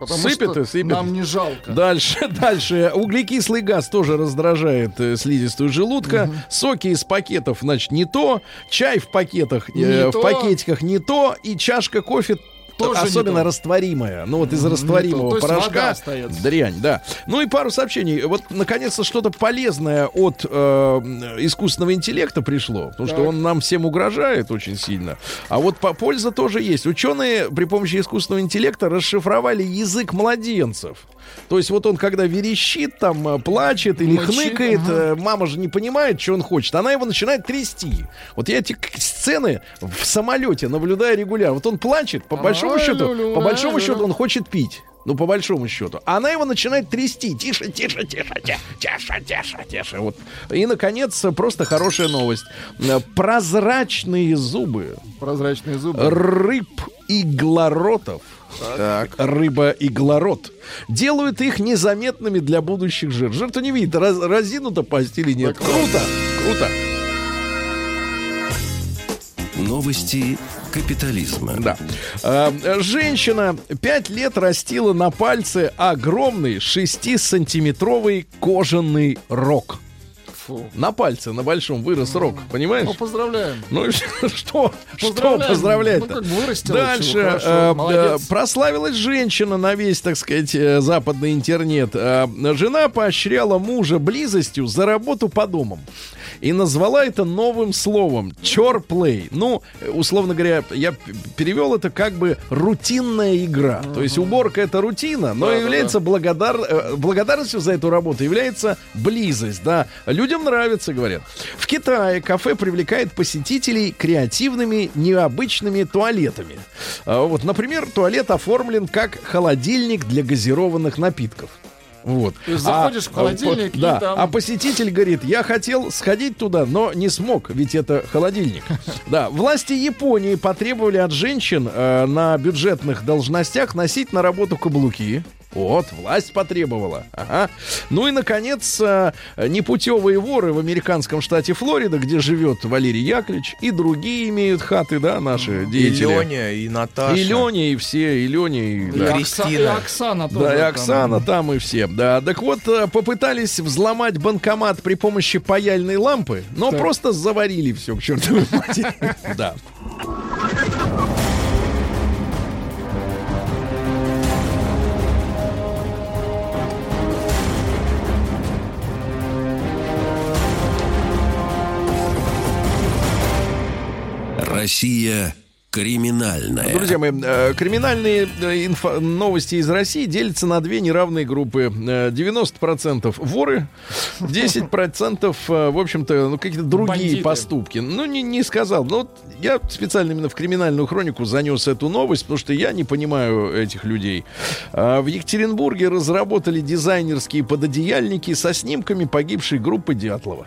Потому сыпет что и сыпет. нам не жалко. Дальше, дальше. Углекислый газ тоже раздражает э, слизистую желудка. Соки из пакетов, значит, не то. Чай в пакетах, э, Не в то. пакетиках не то. И чашка кофе Тоже особенно растворимая. Ну вот из растворимого есть вода порошка. Дрянь, да. Ну и пару сообщений. Вот, наконец-то, что-то полезное от э, искусственного интеллекта пришло. Потому что Так. он нам всем угрожает очень сильно. А вот по польза тоже есть. Ученые при помощи искусственного интеллекта расшифровали язык младенцев. То есть вот он, когда верещит, там, э, плачет или Мычит, хныкает, ага. э, мама же не понимает, что он хочет. Она его начинает трясти. Вот я эти сцены в самолете наблюдаю регулярно. Вот он плачет, по большому счету, по большому счету он хочет пить. Ну, по большому счету. Она его начинает трясти. Тише, тише, тише, тише, тише, тише, тише. Вот. И, наконец, просто хорошая новость. Э, Прозрачные зубы Прозрачные зубы. рыб иглоротов Так. рыба-иглород делают их незаметными для будущих жир. Жир-то не видит, раз, разину-то пасть или нет. Так, Круто, круто. Новости капитализма. Да. А, женщина 5 лет растила на пальце огромный 6-сантиметровый кожаный рог. Фу. На пальце, на большом вырос рог, понимаешь? Ну, поздравляем. Ну и что, что поздравлять? Ну, как бы вырастила Дальше всего, хорошо, э, молодец. э, прославилась женщина на весь, так сказать, э, западный интернет. Э, жена поощряла мужа близостью за работу по домам. И назвала это новым словом чорплей. Ну, условно говоря, я перевел это как бы рутинная игра. То есть уборка это рутина, но Да, да, является благодар, э, благодарностью за эту работу является близость. Да, людям нравится, говорят. В Китае кафе привлекает посетителей креативными, необычными туалетами. А, Вот, например, туалет оформлен как холодильник для газированных напитков. Вот. Заходишь в а, холодильник вот, и да, там- а посетитель говорит, я хотел сходить туда, но не смог, ведь это холодильник. Да, власти Японии потребовали от женщин э, на бюджетных должностях носить на работу каблуки. Вот, власть потребовала. Ага. Ну и, наконец, э, непутевые воры в американском штате Флорида, где живет Валерий Яковлевич, и другие имеют хаты, да, наши И деятели. Леня, и Наташа. И Леня, и все, и Леня, и... И, да. Кристина. и Оксана тоже. Да, и там. Оксана там и все. Да, так вот, э, попытались взломать банкомат при помощи паяльной лампы, но Так. просто заварили все к чертовой матери. Да. Россия криминальная. Друзья мои, э, криминальные э, инфо- новости из России делятся на две неравные группы. Э, 90% воры, 10% э, в общем-то, ну, какие-то другие Бандиты. поступки. Ну, не, не сказал. Но вот я специально именно в криминальную хронику занес эту новость, потому что я не понимаю этих людей. В Екатеринбурге разработали дизайнерские пододеяльники со снимками погибшей группы Дятлова.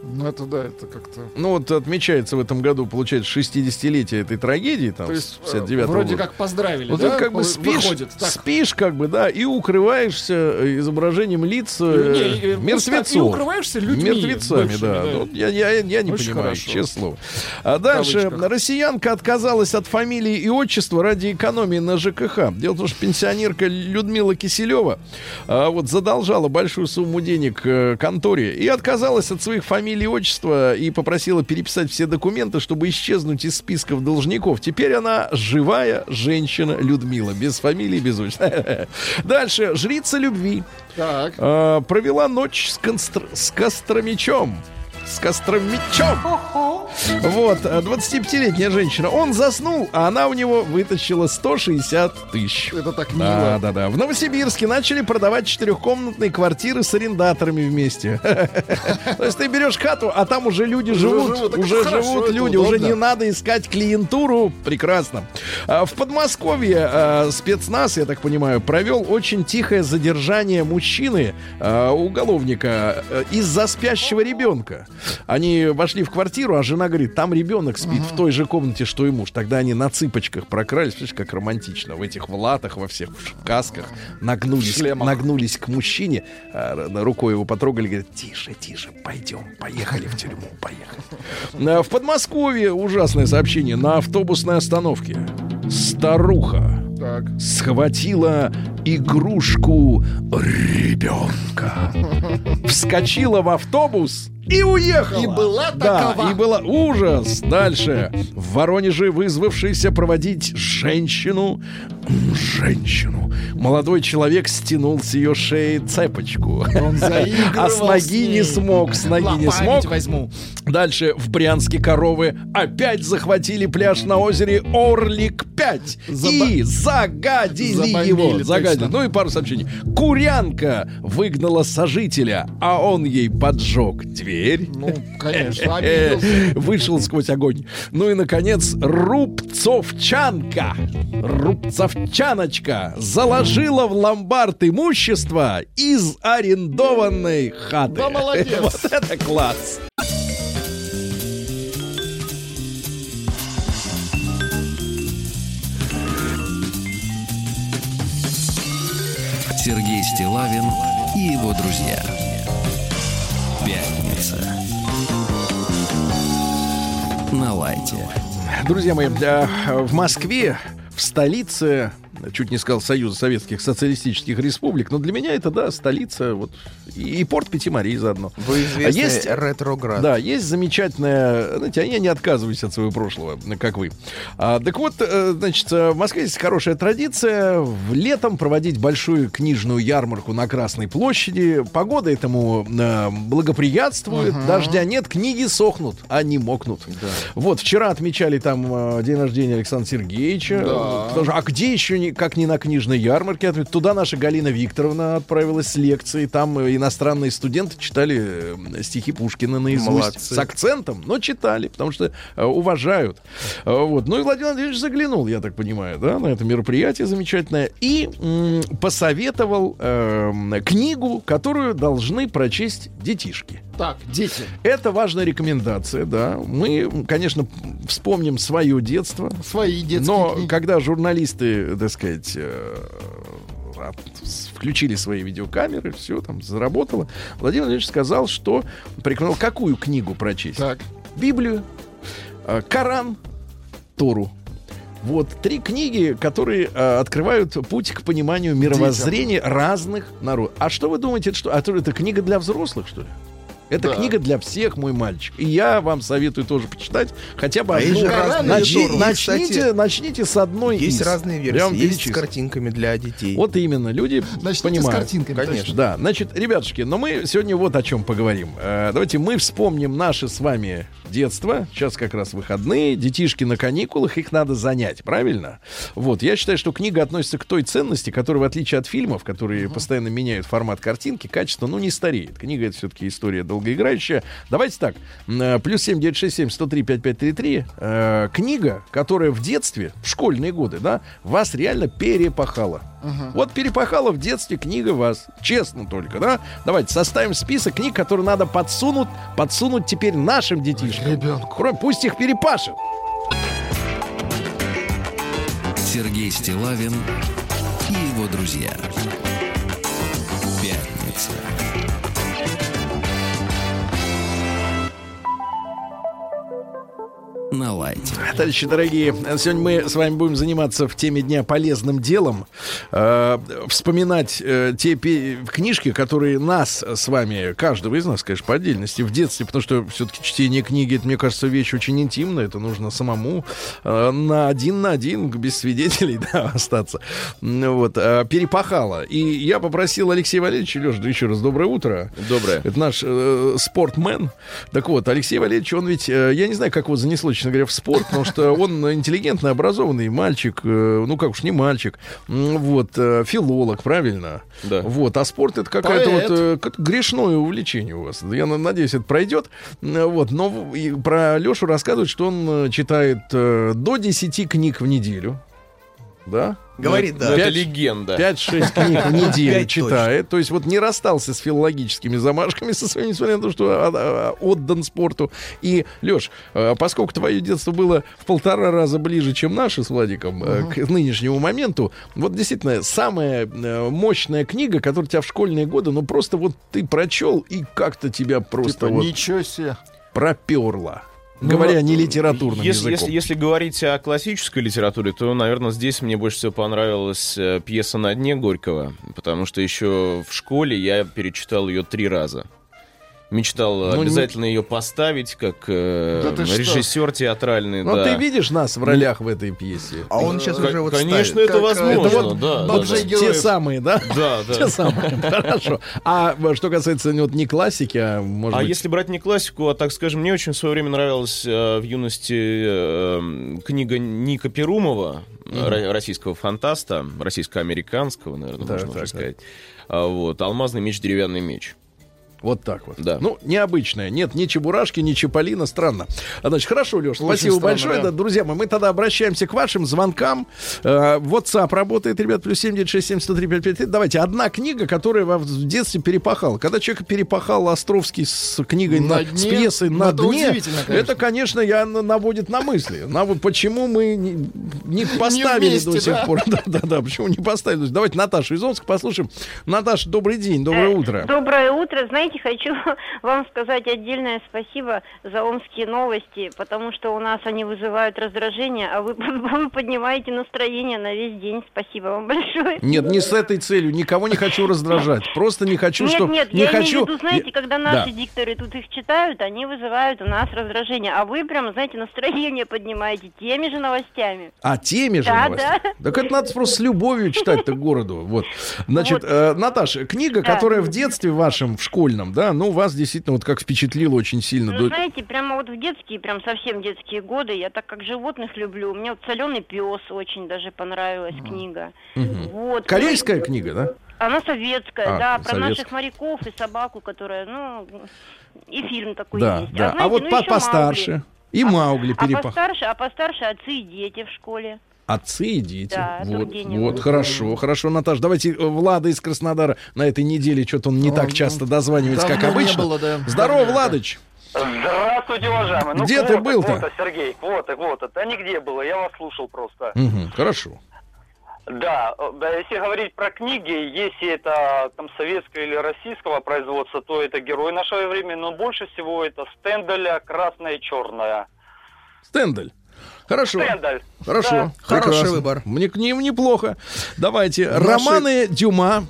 Ну, это да, это как-то... Ну вот отмечается в этом году, получается, 60-летие этой трагедии, там, То есть, с э, 59 вроде года. как поздравили, Вот да? как бы спишь, Выходит. Так, спишь как бы, да, и укрываешься э, изображением лиц э, Не, и, э, мертвецов. и укрываешься людьми Мертвецами, бывшими, да. да. Ну, я, я, я не Очень понимаю, хорошо. честное слово. А дальше россиянка отказалась от фамилии и отчества ради экономии на ЖКХ. Дело в том, что пенсионерка Людмила Киселева а, вот задолжала большую сумму денег конторе и отказалась от своих фамилий и отчества и попросила переписать все документы, чтобы исчезнуть из списков должников. Теперь она живая женщина Людмила, без фамилии, без отчества. Дальше. Жрица любви Так. а, провела ночь с, констр- с Костромичом. С Костромичом. Вот, э, 25-летняя женщина. Он заснул, а она у него вытащила 160 тысяч. Это так Да, мило. да, да. В Новосибирске начали продавать четырехкомнатные квартиры с арендаторами вместе. То есть ты берешь хату, а там уже люди живут. Уже живут люди, уже не надо искать клиентуру. Прекрасно. А, В Подмосковье а, спецназ, я так понимаю, провел очень тихое задержание мужчины, а, уголовника, из-за спящего ребенка. Они вошли в квартиру, а жена говорит, там ребенок спит в той же комнате, что и муж. Тогда они на цыпочках прокрались, слышишь, как романтично, в этих в латах, во всех касках, нагнулись, нагнулись к мужчине, а, рукой его потрогали, говорят, тише, тише, пойдем, поехали в тюрьму, поехали. А, В Подмосковье ужасное сообщение на автобусной остановке. Старуха Так. схватила игрушку ребенка, вскочила в автобус и уехала. И была да, такова. и была ужас. Дальше в Воронеже вызвавшийся проводить женщину, женщину. Молодой человек стянул с ее шеи цепочку. А с ноги ней. не смог, с ноги не Ла, память смог. возьму. Дальше в Брянске коровы опять захватили пляж на озере Орлик-5 и загадили Забомбили, его. Загадили. точно. Ну и пару сообщений. Курянка выгнала сожителя, а он ей поджег дверь. Ну, конечно, Э. Вышел сквозь огонь. Ну и, наконец, Рубцовчанка, Рубцовчаночка заложила в ломбард имущество из арендованной хаты. Да молодец. Вот это класс. Сергей Стилавин и его друзья. Пятница. На лайте. Друзья мои, э, в Москве, в столице, чуть не сказал Союза Советских Социалистических Республик, но для меня это, да, столица, вот, и, и порт Пятимарии заодно. Вы известный Есть- ретроград. Да, есть замечательная, знаете, а я не отказываюсь от своего прошлого, как вы. А, так вот, э, значит, э, в Москве есть хорошая традиция в летом проводить большую книжную ярмарку на Красной площади. Погода этому э, благоприятствует, дождя нет, книги сохнут, а не мокнут. Вот, вчера отмечали там э, день рождения Александра Сергеевича. Да. Кто же- а где еще, не, как не на книжной ярмарке? отмечать? Туда наша Галина Викторовна отправилась с лекцией. Там э, иностранные студенты читали э, стихи Пушкина наизусть. Молодцы. С акцентом, но читали, потому что э, уважают. Вот. Ну и Владимир Владимирович заглянул, я так понимаю, да, на это мероприятие замечательное. И м, посоветовал э, книгу, которую должны прочесть детишки. Так, дети. Это важная рекомендация, да. Мы, конечно, вспомним свое детство. Свои детские Но книги. когда журналисты, так сказать, э, включили свои видеокамеры, все там заработало, Владимир Владимирович сказал, что порекомендовал какую книгу прочесть? Так. Библию, э, Коран, Тору. Вот три книги, которые э, открывают путь к пониманию мировоззрения разных народов. А что вы думаете, это что? А то это книга для взрослых, что ли? Это Да. книга для всех, мой мальчик. И я вам советую тоже почитать хотя бы А одну. разные Начни- начните, Кстати, начните с одной Есть из. разные версии. вам Есть с перечислю. картинками для детей. Вот именно, люди Значит, с понимают. картинками. Конечно. точно. Да, значит, ребятушки, но мы сегодня вот о чем поговорим. Э, давайте мы вспомним наше с вами детство. Сейчас как раз выходные, детишки на каникулах, их надо занять, правильно? Вот, я считаю, что книга относится к той ценности, которая, в отличие от фильмов, которые постоянно меняют формат картинки, качество, ну, не стареет. Книга — это все-таки история долгоиграющая. Давайте так, э, плюс 7 967 103 5533. Э, книга, которая в детстве, в школьные годы, да, вас реально перепахала. Вот перепахала в детстве книга вас. Честно только, да? Давайте составим список книг, которые надо подсунуть, подсунуть теперь нашим детишкам. Ребенку. Пусть их перепашет. Сергей Стилавин и его друзья. На лайте. Товарищи дорогие, сегодня мы с вами будем заниматься в теме дня полезным делом, э, вспоминать э, те пе- книжки, которые нас с вами, каждого из нас, конечно, по отдельности в детстве, потому что все-таки чтение книги, это, мне кажется, вещь очень интимная, это нужно самому э, на один на один, без свидетелей, да, остаться. Ну Вот, э, перепахало. И я попросил Алексея Валерьевича, Леша, да еще раз доброе утро. Доброе. Это наш э, спортмен. Так вот, Алексей Валерьевич, он ведь, э, я не знаю, как его занесло, честно говоря, в спорт, потому что он интеллигентный, образованный мальчик, э, ну как уж не мальчик, вот, э, филолог, правильно? Да. Вот, а спорт это какое-то вот э, грешное увлечение у вас. Я на- надеюсь, это пройдет. Вот, но про Лешу рассказывают, что он читает до 10 книг в неделю. Да? Говорит, да. пять- Это легенда. 5-6 книг в неделю читает. То есть вот не расстался с филологическими замашками со своими, несмотря на то, что а, а, отдан спорту. И, Леш, поскольку твое детство было в полтора раза ближе, чем наше с Владиком, э, к нынешнему моменту, вот действительно самая э, мощная книга, которая тебя в школьные годы, ну просто вот ты прочел и как-то тебя просто Типа, вот ничего себе. проперла. Говоря не литературным если, языком. если, если говорить о классической литературе, то, наверное, здесь мне больше всего понравилась э, пьеса «На дне» Горького, потому что еще в школе я перечитал ее три раза. Мечтал Ну, обязательно ее поставить как э, Да ты что? режиссер театральный. Но да. ты видишь нас в ролях в этой пьесе. А он сейчас уже вот Конечно, ставит. это Как, э, возможно. это вот да, да, да. Те самые, да? Да, Те да. самые. Хорошо. А э, что касается ну, вот не классики, а может А быть... если брать не классику, а так скажем, мне очень в свое время нравилась э, в юности э, книга Ника Перумова, ро- российского фантаста, российско-американского, наверное, Так, можно так, уже сказать. А, вот, «Алмазный меч, деревянный меч». Вот так вот. Да. Ну, необычное. Нет ни Чебурашки, ни Чаполина. Странно. А, Значит, хорошо, Леш, спасибо странно, большое. да. Да, друзья мои, мы тогда обращаемся к вашим звонкам. Э, WhatsApp работает, ребят, плюс 7967 Давайте, одна книга, которая вам в детстве перепахала. Когда человек перепахал Островский с книгой, На на, дне? с пьесой Ну, на это дне, удивительно, конечно. это, конечно, я наводит на мысли. На почему мы не, не поставили вместе, до сих да? пор. Да, да, да, почему не поставили? Давайте Наташу из Омска послушаем. Наташа, добрый день, доброе Э, утро. Доброе утро. Знаете, хочу вам сказать отдельное спасибо за омские новости, потому что у нас они вызывают раздражение, а вы, вы поднимаете настроение на весь день. Спасибо вам большое. Нет, не с этой целью. Никого не хочу раздражать. Просто не хочу, Нет, чтобы... нет, не я хочу... имею в виду, знаете, когда наши Да. дикторы тут их читают, они вызывают у нас раздражение, а вы прям, знаете, настроение поднимаете теми же новостями. А теме же Да, новости. да. Так это надо просто с любовью читать-то городу. Вот. Значит, Вот. э, Наташа, книга, Да. которая в детстве вашем, в школьном, да, ну, вас действительно вот как впечатлила очень сильно. Ну, Да- знаете, прямо вот в детские, прям совсем детские годы, я так как животных люблю, мне вот соленый пес очень даже понравилась книга. Вот. Корейская книга, да? Она советская, А, да, про советская. наших моряков и собаку, которая, ну, и фильм такой Да, есть. да. А, знаете, вот ну, по- постарше. Маугли. И Маугли А перепах. постарше, а постарше отцы и дети в школе. Отцы и дети. Да, вот, вот, хорошо, хорошо, Наташа. Давайте э, Влада из Краснодара на этой неделе что-то он не так часто дозванивается, как обычно. было, да. Здорово, Владыч. Здравствуйте, уважаемый. Ну, Где ты вот, был-то? Вот, Сергей, вот, вот, да нигде было, я вас слушал просто. Мгм, хорошо. Да, да, если говорить про книги, если это там советского или российского производства, то это герой нашего времени, но больше всего это Стенделя «Красное и черное». Стендель. Хорошо. Стендель. Хорошо. Да. Хороший прекрасно. выбор. Мне к ним неплохо. Давайте. Наши- Романы Дюма.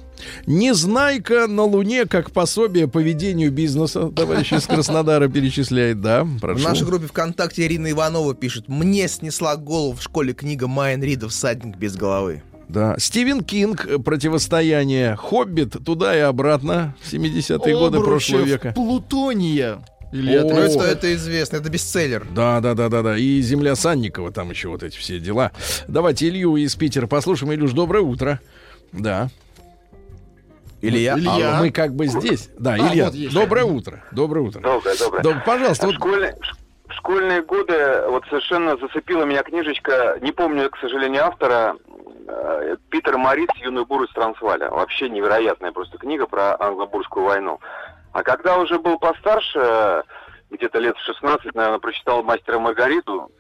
Незнайка на Луне как пособие по ведению бизнеса. Товарищ из Краснодара перечисляет, да. В Прошу. нашей группе ВКонтакте Ирина Иванова пишет. Мне снесла голову в школе книга Майен Рида «Всадник без головы». Да. Стивен Кинг. Противостояние. Хоббит. Туда и обратно. 70-е годы прошлого века. Плутония. Или О, это- Ну, это, это известно, это бестселлер. Да, да, да, да, да. И земля Санникова, там еще вот эти все дела. Давайте Илью из Питера послушаем. Илюш, доброе утро. Да. Илья. Илья. А мы как бы здесь. Да, А, Илья. вот есть. доброе утро. Доброе утро. Доброе, доброе. Да, пожалуйста, вот школьные, в школьные годы вот совершенно зацепила меня книжечка, не помню, к сожалению, автора, э, Питер Морис «Юный бур из Трансваля». Вообще невероятная просто книга про англо-бурскую войну. А когда уже был постарше, где-то лет в 16, наверное, прочитал «Мастера Маргариту»,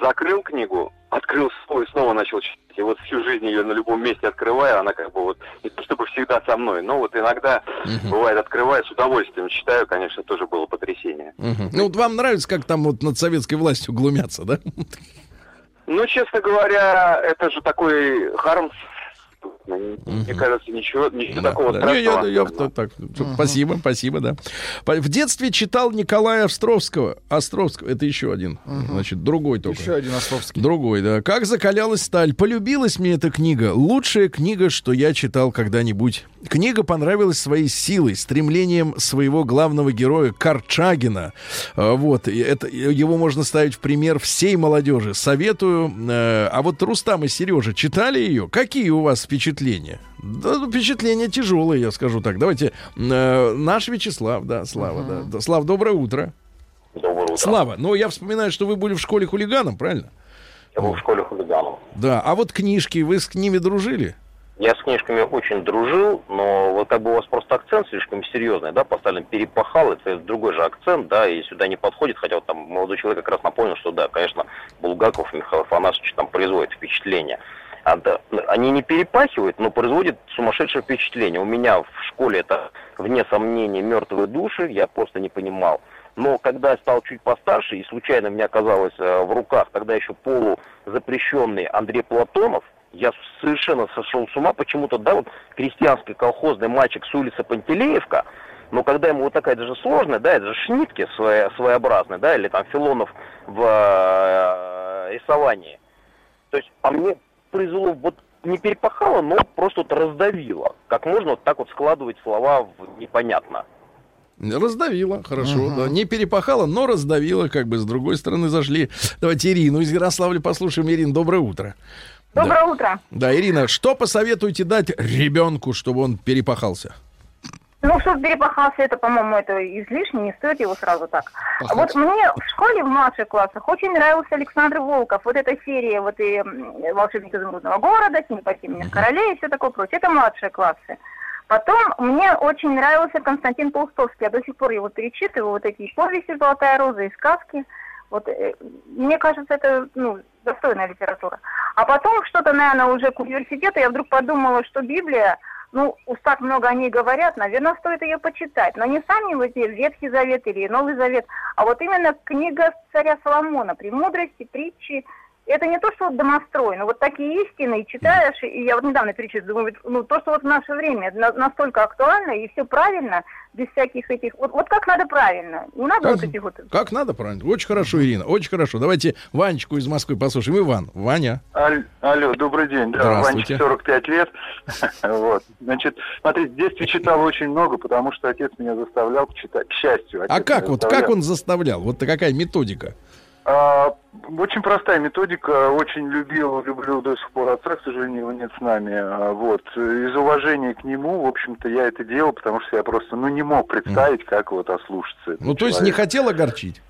закрыл книгу, открыл и снова начал читать. И вот всю жизнь ее на любом месте открываю, она как бы вот не то чтобы всегда со мной, но вот иногда бывает открываю, с удовольствием читаю, конечно, тоже было потрясение. Мгм. Ну, вот вам нравится, как там вот над советской властью глумятся, да? Ну, честно говоря, это же такой Хармс. Мне кажется, ничего, ничего такого Да. Не, я- страшного. я- я- так, Спасибо, спасибо, да. В детстве читал Николая Островского. Островского, это еще один, значит, другой только. Еще один Островский. Другой, да. Как закалялась сталь. Полюбилась мне эта книга. Лучшая книга, что я читал когда-нибудь. Книга понравилась своей силой, стремлением своего главного героя Корчагина. А, Вот. Это, его можно ставить в пример всей молодежи. Советую. Э, А вот Рустам и Сережа читали ее? Какие у вас впечатления? Да, ну, впечатления тяжелые, я скажу так. Давайте. э, Наш Вячеслав, да, Слава, да. да. Слав, доброе утро. Доброе утро. Слава, ну я вспоминаю, что вы были в школе хулиганом, правильно? Я был в школе хулиганов. Да, а вот книжки, вы с ними дружили? Я с книжками очень дружил, но вот как бы у вас просто акцент слишком серьезный, да, поставлен перепахал, это другой же акцент, да, и сюда не подходит, хотя вот там молодой человек как раз напомнил, что да, конечно, Булгаков Михаил Афанасьевич там производит впечатление. А, они не перепахивают, но производят сумасшедшее впечатление. У меня в школе это, вне сомнения, мертвые души, я просто не понимал. Но когда я стал чуть постарше, и случайно мне оказалось э, в руках тогда еще полузапрещенный Андрей Платонов, я совершенно сошел с ума почему-то, да, вот крестьянский колхозный мальчик с улицы Пантелеевка, но когда ему вот такая даже сложная, да, это же шнитки своя, своеобразные, да, или там Филонов в э, рисовании. То есть, а мне произвело вот не перепахало, но просто вот раздавило. Как можно вот так вот складывать слова в непонятно. Раздавила, хорошо, да. Не перепахала, но раздавила, как бы с другой стороны зашли. Давайте Ирину из Ярославля послушаем. Ирина, доброе утро. Доброе да. утро. Да, Ирина, что посоветуете дать ребенку, чтобы он перепахался? Ну, чтобы перепахался, это, по-моему, это излишне, не стоит его сразу так. Пахать. Вот мне в школе в младших классах очень нравился Александр Волков. Вот эта серия, вот и «Волшебник изумрудного города», «Симпатия меня королей» и все такое прочее. Это младшие классы. Потом мне очень нравился Константин Паустовский. Я до сих пор его перечитываю. Вот эти повести «Золотая роза» и сказки. Вот, э, мне кажется, это ну, достойная литература. А потом что-то, наверное, уже к университету я вдруг подумала, что Библия, ну, уж так много о ней говорят, наверное, стоит ее почитать. Но не сами вот эти Ветхий Завет или Новый Завет, а вот именно книга царя Соломона, «Премудрости», «Притчи». Это не то, что вот домострой, но вот такие истины и читаешь, и я вот недавно перечитываю, думаю, ну, то, что вот в наше время на- настолько актуально, и все правильно, без всяких этих... Вот, вот как надо правильно, не надо Как, вот этих вот... как надо, правильно? Очень хорошо, Ирина, очень хорошо. Давайте Ванечку из Москвы послушаем. Иван, Ваня. Аль- Алло, добрый день. Да. Ванечке 45 лет. вот. Значит, смотрите, в детстве читал очень много, потому что отец меня заставлял читать, к счастью. А как вот, как он заставлял? Вот какая методика? А, очень простая методика. Очень любил, люблю до сих пор отца, к сожалению, его нет с нами. А, вот. Из уважения к нему, в общем-то, я это делал, потому что я просто, ну, не мог представить, как вот ослушаться. Ну, то есть не хотел огорчить?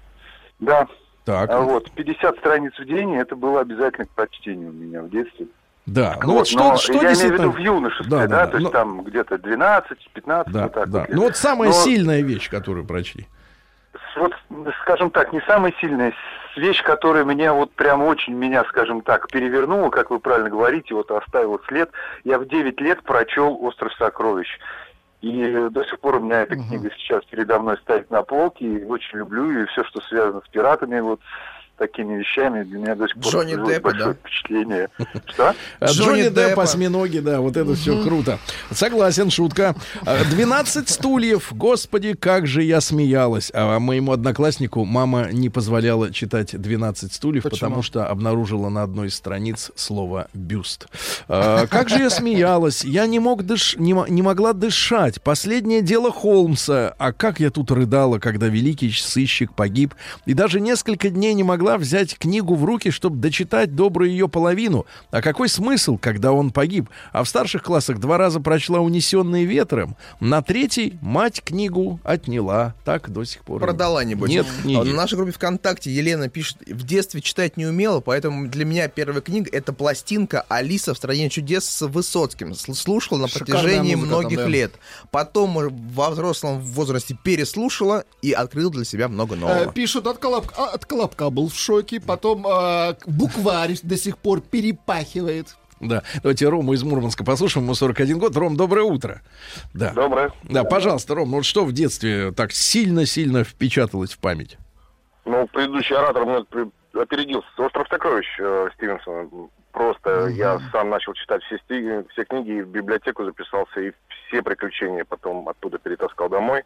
Да. Так. А вот, 50 страниц в день, это было обязательно к прочтению у меня в детстве. Да. Ну вот что, но что я имею в виду в юношестве, да, Да, да, да. то есть Ну- там где-то 12, 15, Да, вот так да. вот. Ну вот самая Но, сильная вещь, которую прочли. Вот, скажем так, не самая сильная вещь, которая меня вот прям очень меня, скажем так, перевернула, как вы правильно говорите, вот оставила след. Я в 9 лет прочел «Остров сокровищ». И до сих пор у меня эта книга сейчас передо мной стоит на полке, и очень люблю, и все, что связано с пиратами, вот такими вещами, для меня до сих пор Джонни Деппа, большое да? впечатление. Что? А Джонни Джонни Депп, Деппа. осьминоги, да, вот это все круто. Согласен, шутка. А, 12 стульев, господи, как же я смеялась. А моему однокласснику мама не позволяла читать 12 стульев, потому что обнаружила на одной из страниц слово «бюст». А, Как же я смеялась. Я не, мог дыш... не могла дышать. Последнее дело Холмса. А как я тут рыдала, когда великий сыщик погиб. И даже несколько дней не могла взять книгу в руки, чтобы дочитать добрую ее половину. А какой смысл, когда он погиб? А в старших классах два раза прочла «Унесенные ветром». На третий мать книгу отняла. Так до сих пор. Продала, небось. Нет А книги. На нашей группе ВКонтакте Елена пишет, в детстве читать не умела, поэтому для меня первая книга это пластинка «Алиса в стране чудес» с Высоцким. Сл- Слушала на Шикарная протяжении музыка там, многих да. лет. Потом во взрослом возрасте переслушала и открыл для себя много Э, нового. пишут от колобка, а, от колобка был в в шоке, потом э, букварь до сих пор перепахивает. Да, давайте Рому из Мурманска послушаем, ему 41 год. Ром, доброе утро. Да. Доброе. Да, пожалуйста, Ром, ну вот что в детстве так сильно-сильно впечаталось в память? Ну, предыдущий оратор меня при- опередил. «Остров сокровищ» э, Стивенсона. Просто я сам начал читать все, сти- все книги, и в библиотеку записался, и все приключения потом оттуда перетаскал домой.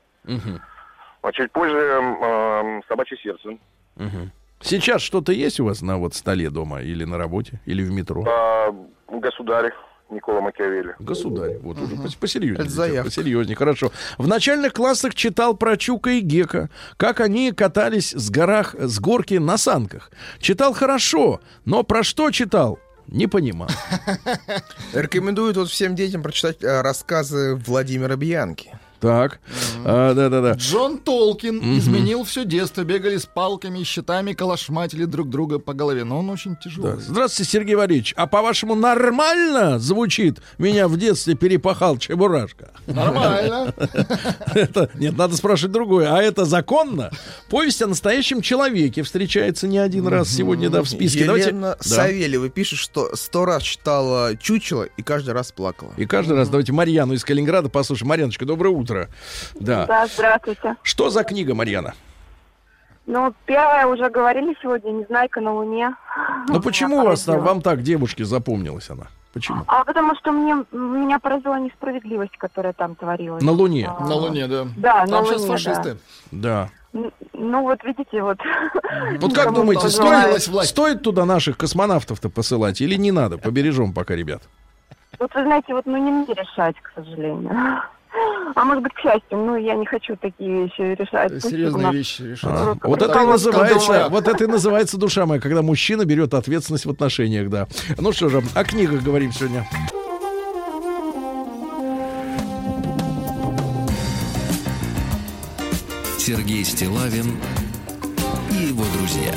А чуть позже э, «Собачье сердце». Мгм. Сейчас что-то есть у вас на вот столе дома или на работе, или в метро? А, «Государь» Никола Макиавелли. Государь. Вот уже пос- посерьезнее. Это заявка. Посерьезнее, хорошо. В начальных классах читал про Чука и Гека, как они катались с горах, с горки на санках. Читал хорошо, но про что читал, не понимал. Рекомендуют вот всем детям прочитать э, рассказы Владимира Бьянки. Так, А, да-да-да. Джон Толкин Мгм. изменил все детство. Бегали с палками, щитами, калашматили друг друга по голове. Но он очень тяжелый. Да. Здравствуйте, Сергей Валерьевич. А по-вашему нормально звучит «Меня в детстве перепахал Чебурашка»? Нормально. Это, нет, надо спрашивать другое. А это законно? Повесть о настоящем человеке встречается не один раз сегодня, да, в списке. Давайте- Елена Да. Савельева пишет, что сто раз читала «Чучело» и каждый раз плакала. И каждый раз давайте Марьяну из Калининграда послушаем. Марьяночка, доброе утро. Да. Да, здравствуйте. Что за книга, Марьяна? Ну, первое уже говорили сегодня, «Незнайка на Луне». Ну почему у вас там, вам так девушке запомнилась она? Почему? А потому что мне, меня поразила несправедливость, которая там творилась. На Луне. А, На Луне, да. Да, Там на сейчас Луне, фашисты. Да. Н- Ну, вот видите, вот. Вот как думаете, стоит, стоит туда наших космонавтов-то посылать или не надо? Побережем пока, ребят. Вот вы знаете, вот ну не мне решать, к сожалению. А может быть, к счастью, ну я не хочу такие вещи решать. Пусть Серьезные нас вещи решать. А, просто вот это и называется, вот это и называется душа моя, когда мужчина берет ответственность в отношениях, да. Ну что же, о книгах говорим сегодня. Сергей Стилавин и его друзья.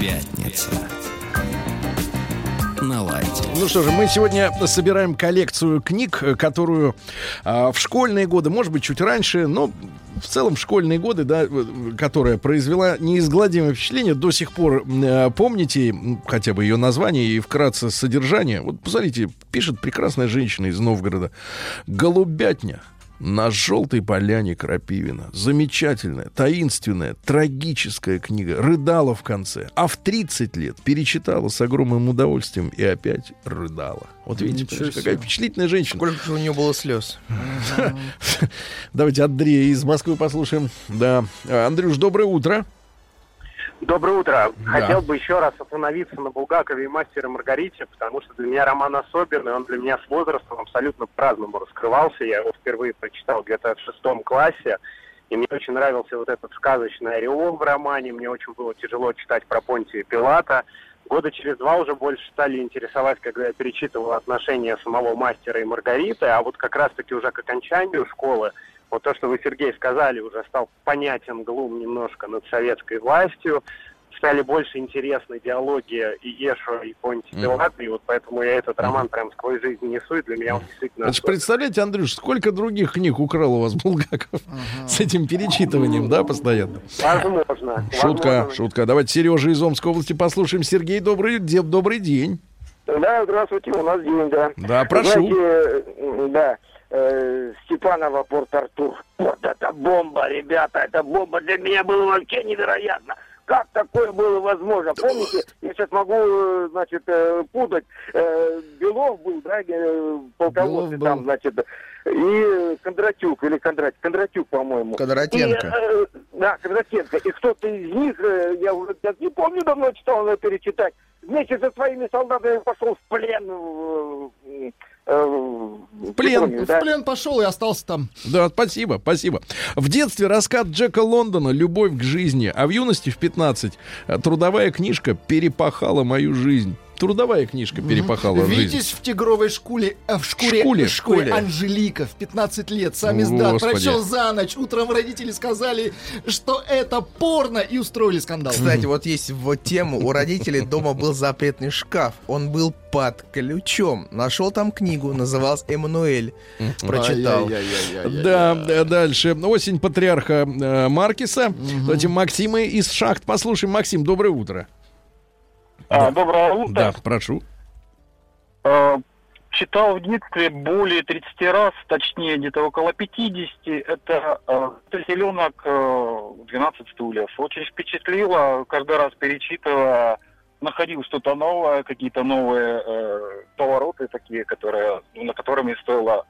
Пятница. Лайте. Ну что же, мы сегодня собираем коллекцию книг, э, которую а, в школьные годы, может быть, чуть раньше, но в целом школьные годы, да, э, которая произвела неизгладимое впечатление, до сих пор э, помните хотя бы ее название и вкратце содержание. Вот посмотрите, пишет прекрасная женщина из Новгорода. «Голубятня». На желтой поляне Крапивина. Замечательная, таинственная, трагическая книга. Рыдала в конце. А в 30 лет перечитала с огромным удовольствием и опять рыдала. Вот видите, Ничего понимаете, себе. какая впечатлительная женщина. Сколько же у нее было слез? Давайте Андрея из Москвы послушаем. Да. Андрюш, доброе утро. Доброе утро. Да. Хотел бы еще раз остановиться на Булгакове и мастере Маргарите, потому что для меня роман особенный, он для меня с возрастом абсолютно по-разному раскрывался. Я его впервые прочитал где-то в шестом классе, и мне очень нравился вот этот сказочный ореол в романе, мне очень было тяжело читать про Понтия Пилата. Года через два уже больше стали интересовать, когда я перечитывал отношения самого мастера и Маргариты, а вот как раз-таки уже к окончанию школы вот то, что вы, Сергей, сказали, уже стал понятен глум немножко над советской властью, стали больше интересны диалоги и Ешуа, и Понти. Пилата, и вот поэтому я этот роман прям сквозь жизнь несу, и для меня он действительно... Ж представляете, Андрюш, сколько других книг украл у вас Булгаков с этим перечитыванием, да, постоянно? Возможно. Шутка, возможно. шутка. Давайте Сережа из Омской области послушаем. Сергей, добрый, добрый день. Да, здравствуйте, у нас день, да. Да, прошу. Знаете, э, да, э, Степанова, Порт-Артур. Вот это бомба, ребята, это бомба. Для меня было вообще невероятно. Как такое было возможно? Помните, я сейчас могу, э, значит, э, путать. Белов был, да, полководцы там, значит, и Кондратюк, или Кондрат, Кондратюк, по-моему. Кондратенко. И, да, Кондратенко. И кто-то из них, я уже сейчас не помню, давно читал, надо перечитать, вместе со своими солдатами пошел в плен. В, в плен. В плен пошел и остался там. Да, спасибо, спасибо. В детстве рассказ Джека Лондона «Любовь к жизни», а в юности в 15 э, трудовая книжка перепахала мою жизнь. Трудовая книжка перепахала жизнь. Витязь в тигровой шкуре, а в шкуре, Шкуле, в шкуре. Анжелика в 15 лет, сам издат, прочел за ночь. Утром родители сказали, что это порно, и устроили скандал. Кстати, вот есть вот тему. У родителей дома был запретный шкаф. Он был под ключом. Нашел там книгу, называлась «Эммануэль». Прочитал. Да, да, дальше. Осень патриарха э, Маркиса. Давайте Максима из шахт послушаем. Максим, доброе утро. А, доброе утро. Да, прошу. Э, Читал в детстве более 30 раз, точнее где-то около 50. Это э, «Теленок 12 стульев». Очень впечатлило, каждый раз перечитывая, находил что-то новое, какие-то новые э, повороты такие, которые, ну, на которыми стоило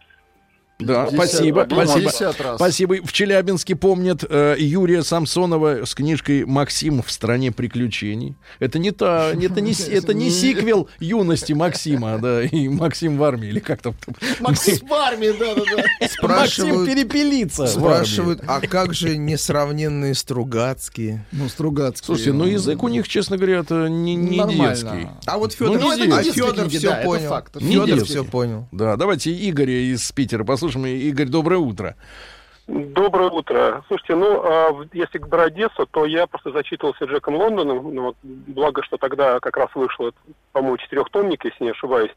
Да, 50, спасибо, думаю, спасибо. 50 раз. Спасибо. В Челябинске помнят э, Юрия Самсонова с книжкой Максим в стране приключений. Это не та, это не, это не сиквел юности Максима, да, и Максим в армии, или как там. Максим в армии, да-да-да. Максим Спрашивают- перепелица. в Спрашивают, а как же несравненные Стругацкие? Ну, Стругацкие. Слушайте, ну язык у них, честно говоря, это не, не детский. А вот Ну, Федор, не а. Федор все да, понял. Федор все понял. Да, давайте Игоря из Питера послушаем. Игорь, доброе утро. Доброе утро. Слушайте, ну, а, если брать детство, то я просто зачитывался Джеком Лондоном. Ну, благо, что тогда как раз вышло, по-моему, четырехтомник, если не ошибаюсь.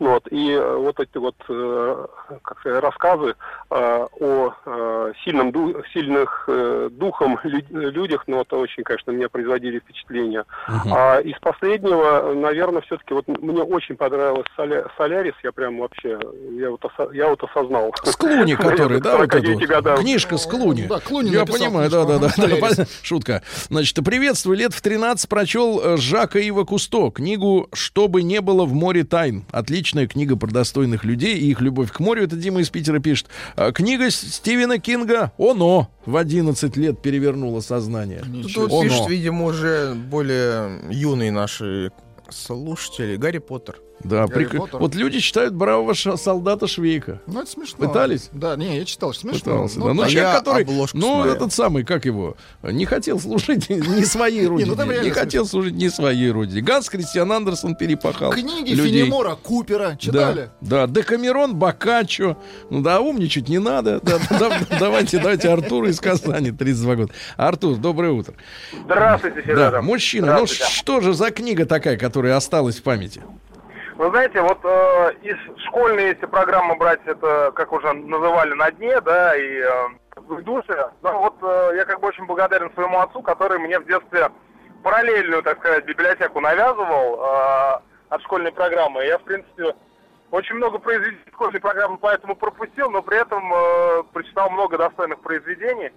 Ну, вот, и э, вот эти вот э, как сказать, рассказы э, о сильном сильных духом лю- людях, ну, это очень, конечно, меня производили впечатление. А из последнего, наверное, все-таки вот мне очень понравилось Соля- Солярис. Я прям вообще, я вот, оса- я вот осознал. С Клуни, который, да, вот 49 это вот. годам. Книжка с Клуни. Да, Клуни Я понимаю, да, книжку. да, да, да, Солярис. понятно. Шутка. Значит, приветствую. Лет в 13 прочел Жака Ива Кусто книгу «Что бы не было в море тайн». Отличная книга про достойных людей и их любовь к морю. Это Дима из Питера пишет. А, Книга Стивена Кинга «Оно» в 11 лет перевернула сознание. Тут «Оно». пишет, видимо, уже более юные наши слушатели. Гарри Поттер. Да, прик- вот люди читают бравого ша- солдата Швейка. Ну, это смешно. Пытались? Да, не, я читал, что смешно. Пытался, Ну, да. Ну, так. человек, я который, обложку ну, смотрел. этот самый, как его, не хотел служить не своей родине. ну там Не, хотел служить не своей родине. Ганс Кристиан Андерсон перепахал Книги людей. Фенемора Купера читали? Да, да, Декамерон, Бокаччо. Ну да, умничать не надо. Да, да, давайте, давайте Артуру из Казани, 32 года. Артур, доброе утро. Здравствуйте, Да, Сережа. мужчина, ну что же за книга такая, которая осталась в памяти? Вы знаете, вот э, из школьной, если программы брать, это, как уже называли, на дне, да, и э, в душе, ну вот э, я как бы очень благодарен своему отцу, который мне в детстве параллельную, так сказать, библиотеку навязывал э, от школьной программы. Я, в принципе, очень много произведений школьной программы поэтому пропустил, но при этом э, прочитал много достойных произведений.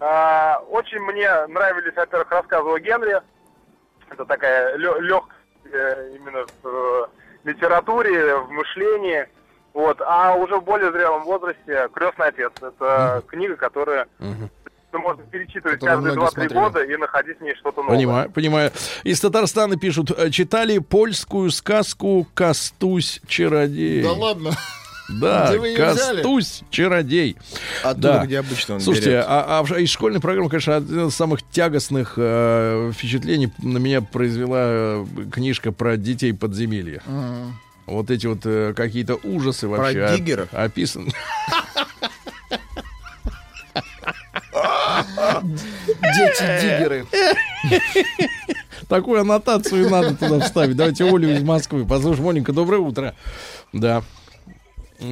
Э, очень мне нравились, во-первых, рассказы о Генри. Это такая легкая именно в э, литературе, в мышлении. Вот. А уже в более зрелом возрасте «Крестный отец». Это книга, которая ну, можно перечитывать Которую каждые многие 2-3 смотрели. года и находить в ней что-то новое. Понимаю, понимаю. Из Татарстана пишут, читали польскую сказку «Кастусь чародей». Да ладно. Да? Кастусь чародей. Оттуда, Да. где обычно он Слушайте, а, а из школьной программы, конечно, одно из самых тягостных э, впечатлений на меня произвела э, книжка про детей подземелья. Вот эти вот э, какие-то ужасы Про вообще оп- диггеров? описаны. Дети-диггеры. Такую аннотацию надо туда вставить. Давайте Олю из Москвы. Послушаем, Оленька, доброе утро. Да.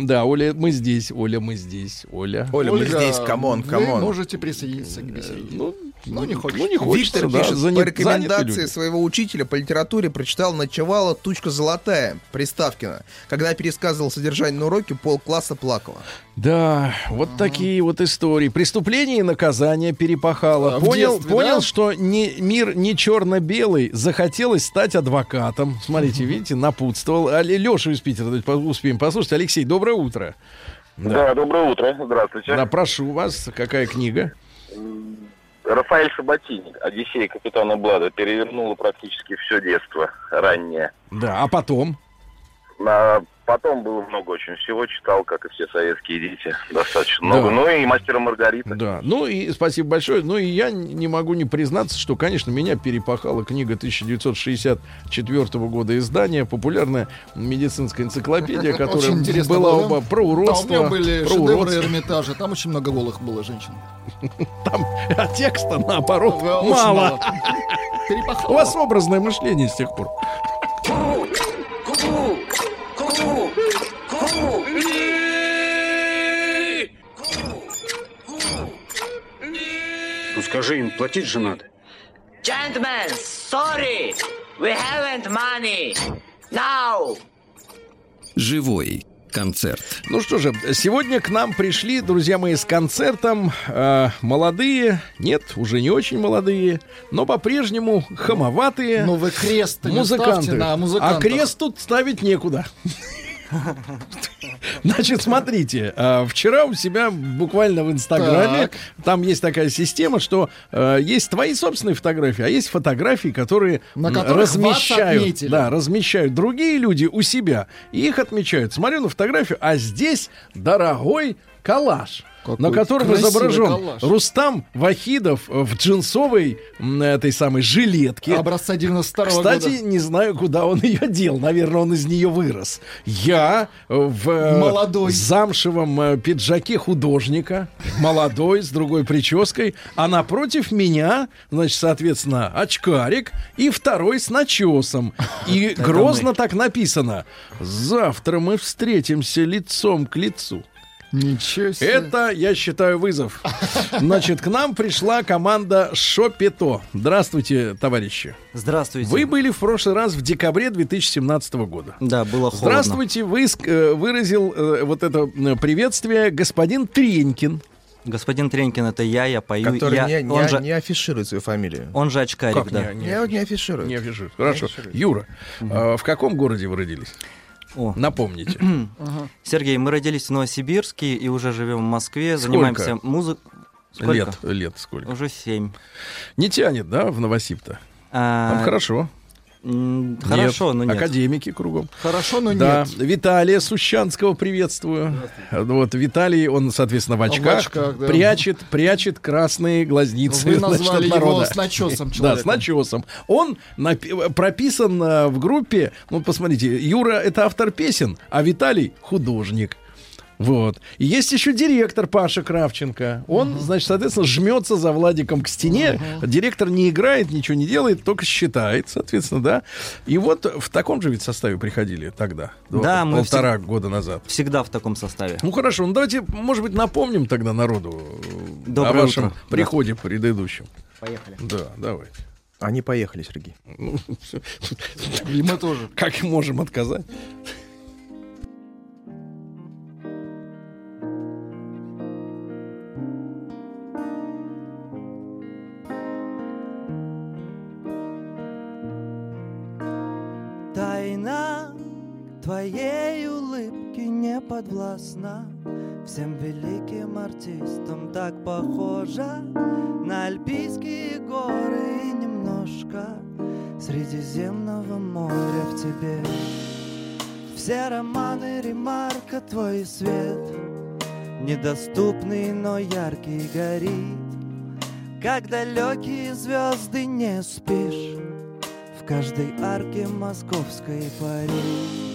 Да, Оля, мы здесь. Оля, мы здесь. Оля. Оля, мы Ольга, здесь, come on, Вы come on. можете присоединиться к беседе. Ну, Ну, не хочешь. Ну, не хочется, Виктор да, пишет, занят- по рекомендации своего учителя по литературе прочитал «Ночевала тучка золотая» Приставкина. Когда пересказывал содержание на уроке, полкласса плакало. Да, вот такие вот истории. Преступление и наказание перепахало. А, понял, детстве, понял, да? что не, мир не черно-белый. Захотелось стать адвокатом. Смотрите, видите, напутствовал. А, Леша из Питера, успеем послушать. Алексей, доброе утро. Да, доброе утро. Здравствуйте. Да, прошу вас, какая книга? Рафаэль Шабатини, «Одиссея капитана Блада», перевернула практически все детство раннее. Да, а потом? На потом было много очень всего, читал, как и все советские дети, достаточно много. Да. Ну и «Мастера Маргарита». Да, ну и спасибо большое. Ну и я не могу не признаться, что, конечно, меня перепахала книга 1964 года издания, популярная медицинская энциклопедия, которая Очень была было. оба про Да, у уродство. меня были про шедевры уродство. Эрмитажа. Там очень много голых было женщин. Там а текста, наоборот, мало. У вас образное мышление с тех пор. Ну скажи им, платить же надо. Gentlemen, sorry, we haven't money. Now. Живой концерт. Ну что же, сегодня к нам пришли, друзья мои, с концертом э, молодые, нет, уже не очень молодые, но по-прежнему хамоватые Ну вы крест музыканты. на а крест тут ставить некуда. Значит, смотрите, э, вчера у себя буквально в Инстаграме Так. там есть такая система, что э, есть твои собственные фотографии, а есть фотографии, которые размещают, да, размещают другие люди у себя и их отмечают. Смотрю на фотографию, а здесь дорогой коллаж. На котором красивый изображен коллаж. Рустам Вахидов в джинсовой этой самой жилетке. Образца 92 Кстати, года. не знаю, куда он ее дел. Наверное, он из нее вырос. Я э, в э, Молодой. замшевом э, пиджаке художника, молодой, с другой прической, а напротив меня, значит, соответственно, очкарик и второй с начесом. И грозно так написано. Завтра мы встретимся лицом к лицу. Ничего себе. Это, я считаю, вызов. Значит, к нам пришла команда Шопето. Здравствуйте, товарищи. Здравствуйте. Вы были в прошлый раз в декабре 2017 года. Да, было холодно. Здравствуйте, вы э, выразил э, вот это э, приветствие господин Тренькин. Господин Тренькин, это я, я пою. Который я, не, не- он, же, не афиширует свою фамилию. он же очкарик, Как да. не- Не, вот не афиширует. Не афиширует. Хорошо. афиширует. Юра, а в каком городе вы родились? О. Напомните. Сергей, мы родились в Новосибирске и уже живем в Москве, Сколько? занимаемся музыкой. Лет, лет сколько? Уже семь. Не тянет, да, в Новосиб-то? А, Там хорошо. Хорошо, но нет. Академики кругом. Хорошо, но Да, нет. Виталия Сущанского приветствую. Вот Виталий, он, соответственно, в очках, очках, да. прячет, прячет красные глазницы. Вы значит, назвали от его народа. с начесом Да, с начесом. Он напи- прописан э, в группе, ну, посмотрите, Юра — это автор песен, а Виталий — художник. Вот. И есть еще директор Паша Кравченко. Он, значит, соответственно, жмется за Владиком к стене. Директор не играет, ничего не делает, только считает, соответственно, да. И вот в таком же ведь составе приходили тогда, Да, мы полтора года назад. Всегда в таком составе. Ну хорошо, ну давайте, может быть, напомним тогда народу э, Доброе о вашем утро. приходе предыдущем. Поехали. Да, давайте. Они поехали, Сергей. Ну, И мы тоже. Как можем отказать? Подвластна Всем великим артистам. Так похожа На альпийские горы и немножко Средиземного моря в тебе. Все романы Ремарка твой свет Недоступный, но яркий горит. Как далекие звезды не спишь в каждой арке московской Париж.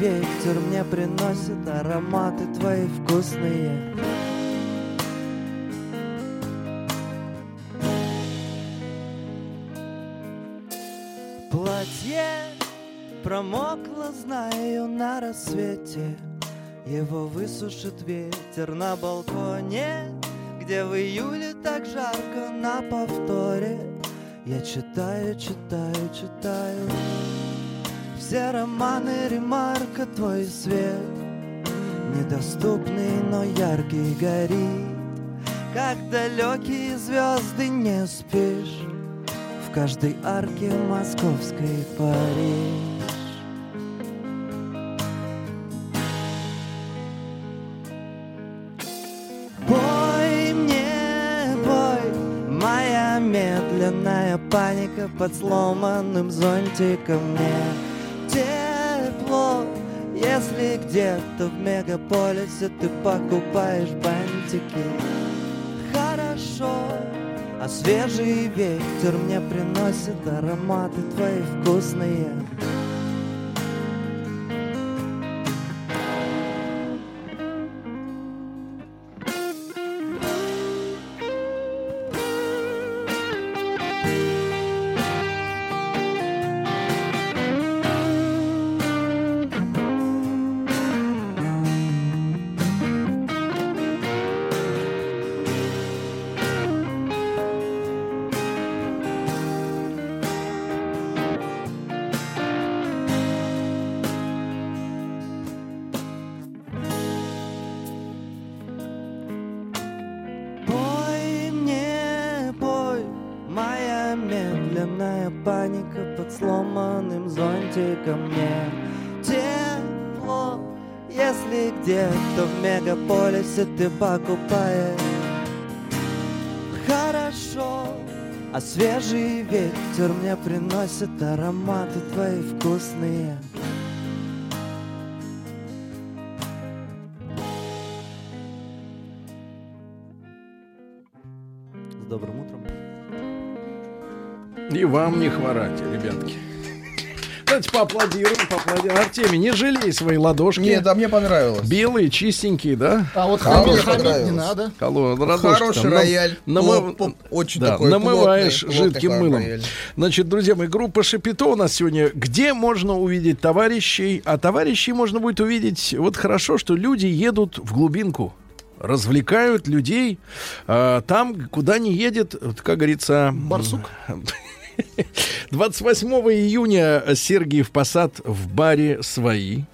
Ветер мне приносит ароматы твои вкусные. Платье промокло, знаю, на рассвете. Его высушит ветер на балконе, где в июле так жарко на повторе. Я читаю, читаю, читаю все романы Ремарка твой свет Недоступный, но яркий горит. Как далекие звезды не спишь В каждой арке московской Париж. Бой мне, бой, моя медленная паника под сломанным зонтиком мне если где-то в мегаполисе ты покупаешь бантики. Хорошо, а свежий ветер мне приносит ароматы твои вкусные. Мегаполисе ты покупаешь хорошо, а свежий ветер мне приносит ароматы твои вкусные. С добрым утром. И вам не хворать, ребятки. Давайте поаплодируем, поаплодируем. Артемий, не жалей свои ладошки. Нет, а мне понравилось. Белые, чистенькие, да? А вот хамить, хамить не надо. Коло- Хороший там. рояль. Намыв- плот- очень да, такой намываешь плотный, плотный жидким хороший мылом. рояль. Значит, друзья мои, группа Шапито у нас сегодня. Где можно увидеть товарищей? А товарищей можно будет увидеть. Вот хорошо, что люди едут в глубинку. Развлекают людей а, там, куда не едет, вот, как говорится... Барсук? 28 июня Сергиев Посад в баре «Свои».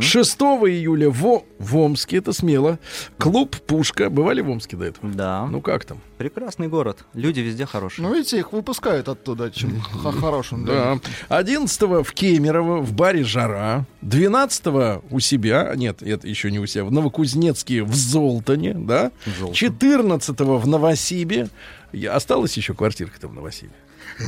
6 июля в, в Омске, это смело, клуб «Пушка». Бывали в Омске до этого? Да. Ну как там? Прекрасный город. Люди везде хорошие. Ну, видите, их выпускают оттуда, чем хорошим. Да. 11 в Кемерово в баре «Жара». 12 у себя, нет, это еще не у себя, в Новокузнецке в Золтане, да? 14 в Новосибе. Осталась еще квартирка-то в Новосибе.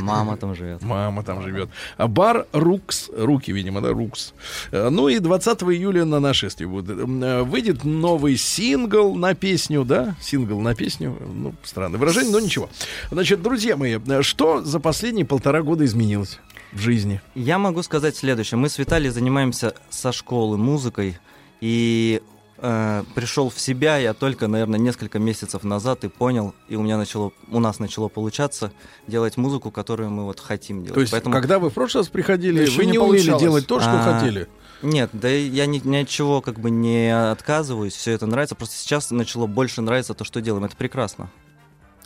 Мама там живет. Мама там живет. А бар Рукс, руки, видимо, да, Рукс. Э, Ну и 20 июля на нашествие будет. Э, Выйдет новый сингл на песню, да? Сингл на песню. Ну, странное выражение, но ничего. Значит, друзья мои, э, что за последние полтора года изменилось в жизни? Я могу сказать следующее. Мы с Виталием занимаемся со школы музыкой, и э, пришел в себя я только, наверное, несколько месяцев назад и понял, и у меня начало, у нас начало получаться делать музыку, которую мы вот хотим делать. То есть, Поэтому- когда вы в прошлый раз приходили, вы не не, умели получалось. делать то, что А, хотели. Нет, да и я ни, ни от чего как бы не отказываюсь, все это нравится. Просто сейчас начало больше нравиться то, что делаем. Это прекрасно.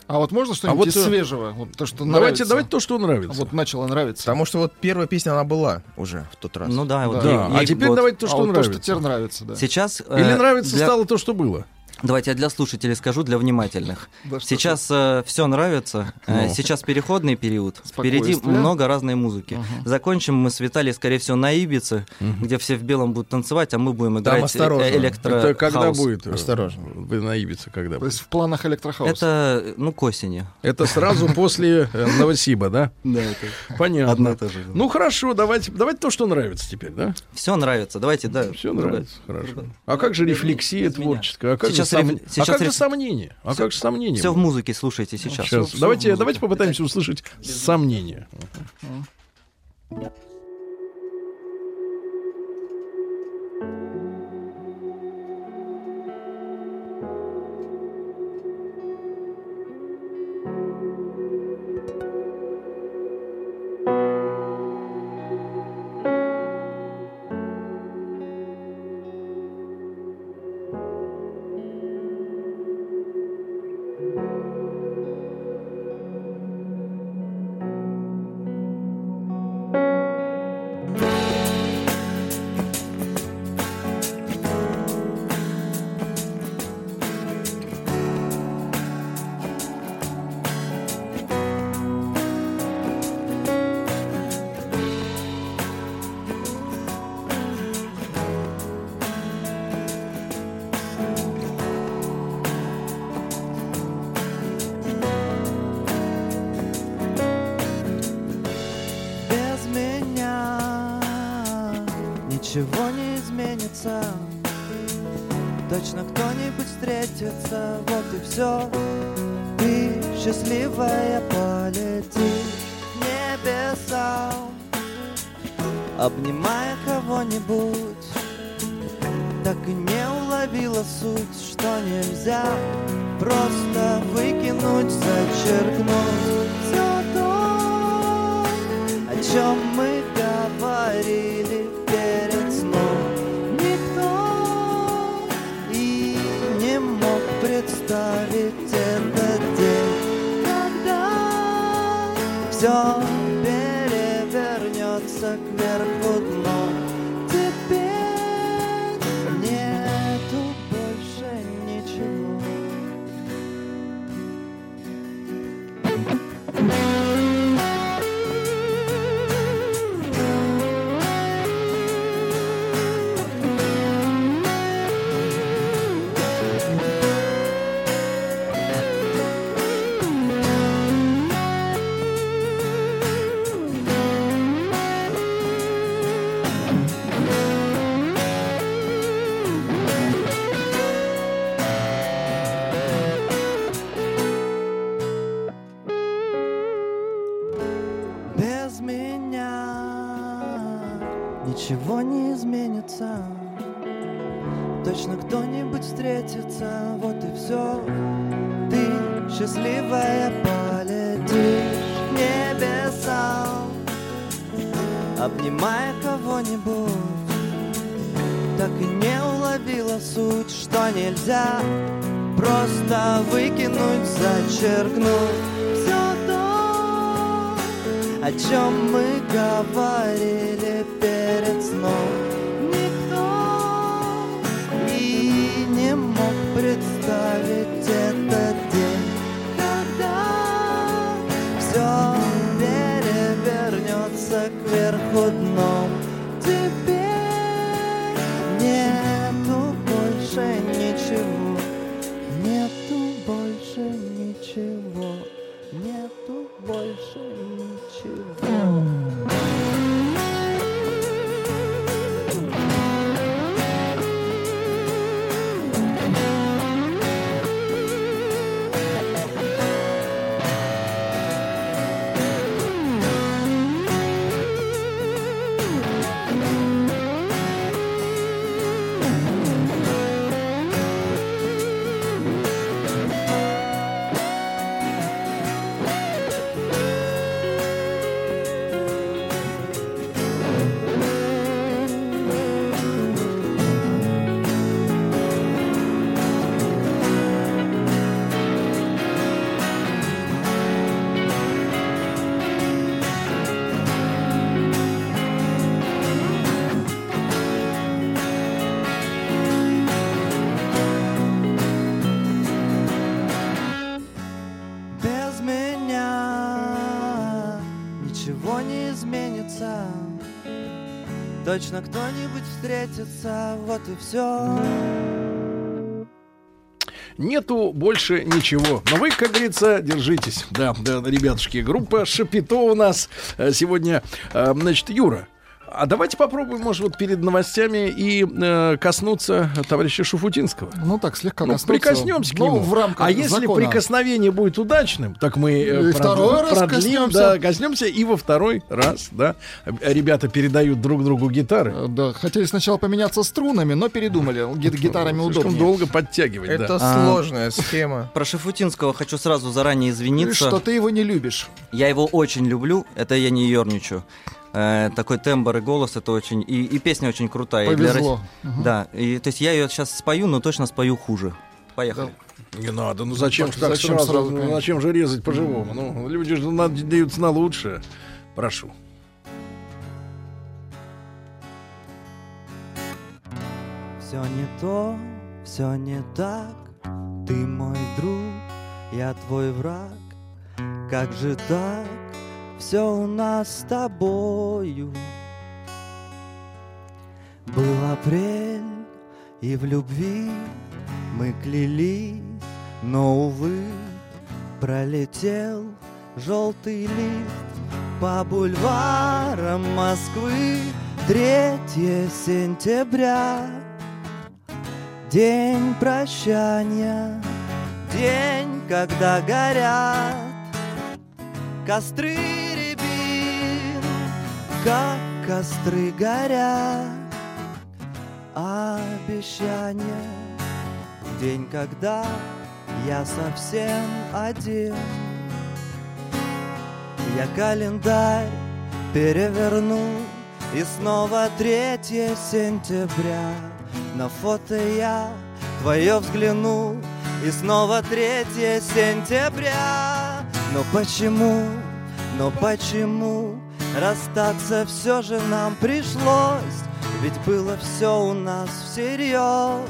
А вот можно что-нибудь вот, из э, свежего? Вот то, что Давайте, нравится. давайте то, что нравится. Вот начало нравиться. Потому что вот первая песня, она была уже в тот раз. Ну да, вот Да, ей- а ей теперь год. давайте то, А что вот то, нравится. что тебе нравится, да. Сейчас э, Или нравится для- стало то, что было? Давайте я для слушателей скажу, для внимательных. Да Сейчас все нравится. Э, Ну. Сейчас переходный период. Впереди много разной музыки. Закончим мы с Виталием, скорее всего, на Ибице, где все в белом будут танцевать, а мы будем играть осторожно. э, электро Это когда хаус. будет? э, Осторожно. Вы на Ибице когда? То есть в планах электрохауса. Это, ну, к осени. Это сразу после э, Новосиба, да? Да, это Понятно. одно и то же. Ну хорошо, давайте, давайте то, что нравится теперь, да? Все нравится. Давайте, да. Все нравится, хорошо. А как же рефлексия творческая? А как Сейчас сом- реф- а сейчас как же сомнение? А как же сомнение? Все в музыке слушайте сейчас. Сейчас. всё в Давайте, давайте попытаемся услышать сомнение. Thank встретится, вот и все Ты счастливая полетишь к небесам Обнимая кого-нибудь Так и не уловила суть, что нельзя Просто выкинуть, зачеркнуть все то, о чем мы говорили перед сном. Представить этот день, когда все перевернется кверху дном. Теперь нету больше ничего, нету больше ничего, нету больше Точно кто-нибудь встретится, вот и все. Нету больше ничего. Но вы, как говорится, держитесь. Да, да, ребятушки, группа Шапито у нас э, сегодня. Э, Значит, Юра, а давайте попробуем, может, вот перед новостями и э, коснуться товарища Шуфутинского. Ну так, слегка Ну, коснуться. прикоснемся к Ну, нему. в рамках а если закона. прикосновение будет удачным, так мы э, И второй раз продлим, коснемся. да, коснемся и во второй раз, да. Ребята передают друг другу гитары. Э, Да, хотели сначала поменяться струнами, но передумали. Ги- Гитарами Слишком удобнее. долго подтягивать, Это да. сложная схема. Про Шафутинского хочу сразу заранее извиниться. Что ты его не любишь. Я его очень люблю, это я не ерничаю. Э, такой тембр и голос, это очень... И, и песня очень крутая. И для Повезло. Мгм. Да, и, то есть я ее сейчас спою, но точно спою хуже. Поехали. Не надо, ну зачем ж так Зачем сразу, сразу, ну зачем же резать по-живому? Ну, люди же надеются на лучшее. Прошу. Все не то, все не так. Ты мой друг, я твой враг. Как же так? Все у нас с тобою. Был апрель, и в любви мы клялись, но, увы, пролетел желтый лист по бульварам Москвы. третье сентября День прощания День, когда горят Костры Как костры горят. Обещания День, когда я совсем один. Я календарь переверну И снова 3 сентября. На фото я твое взгляну И снова 3 сентября. Но почему, но почему Расстаться все же нам пришлось Ведь было все у нас всерьез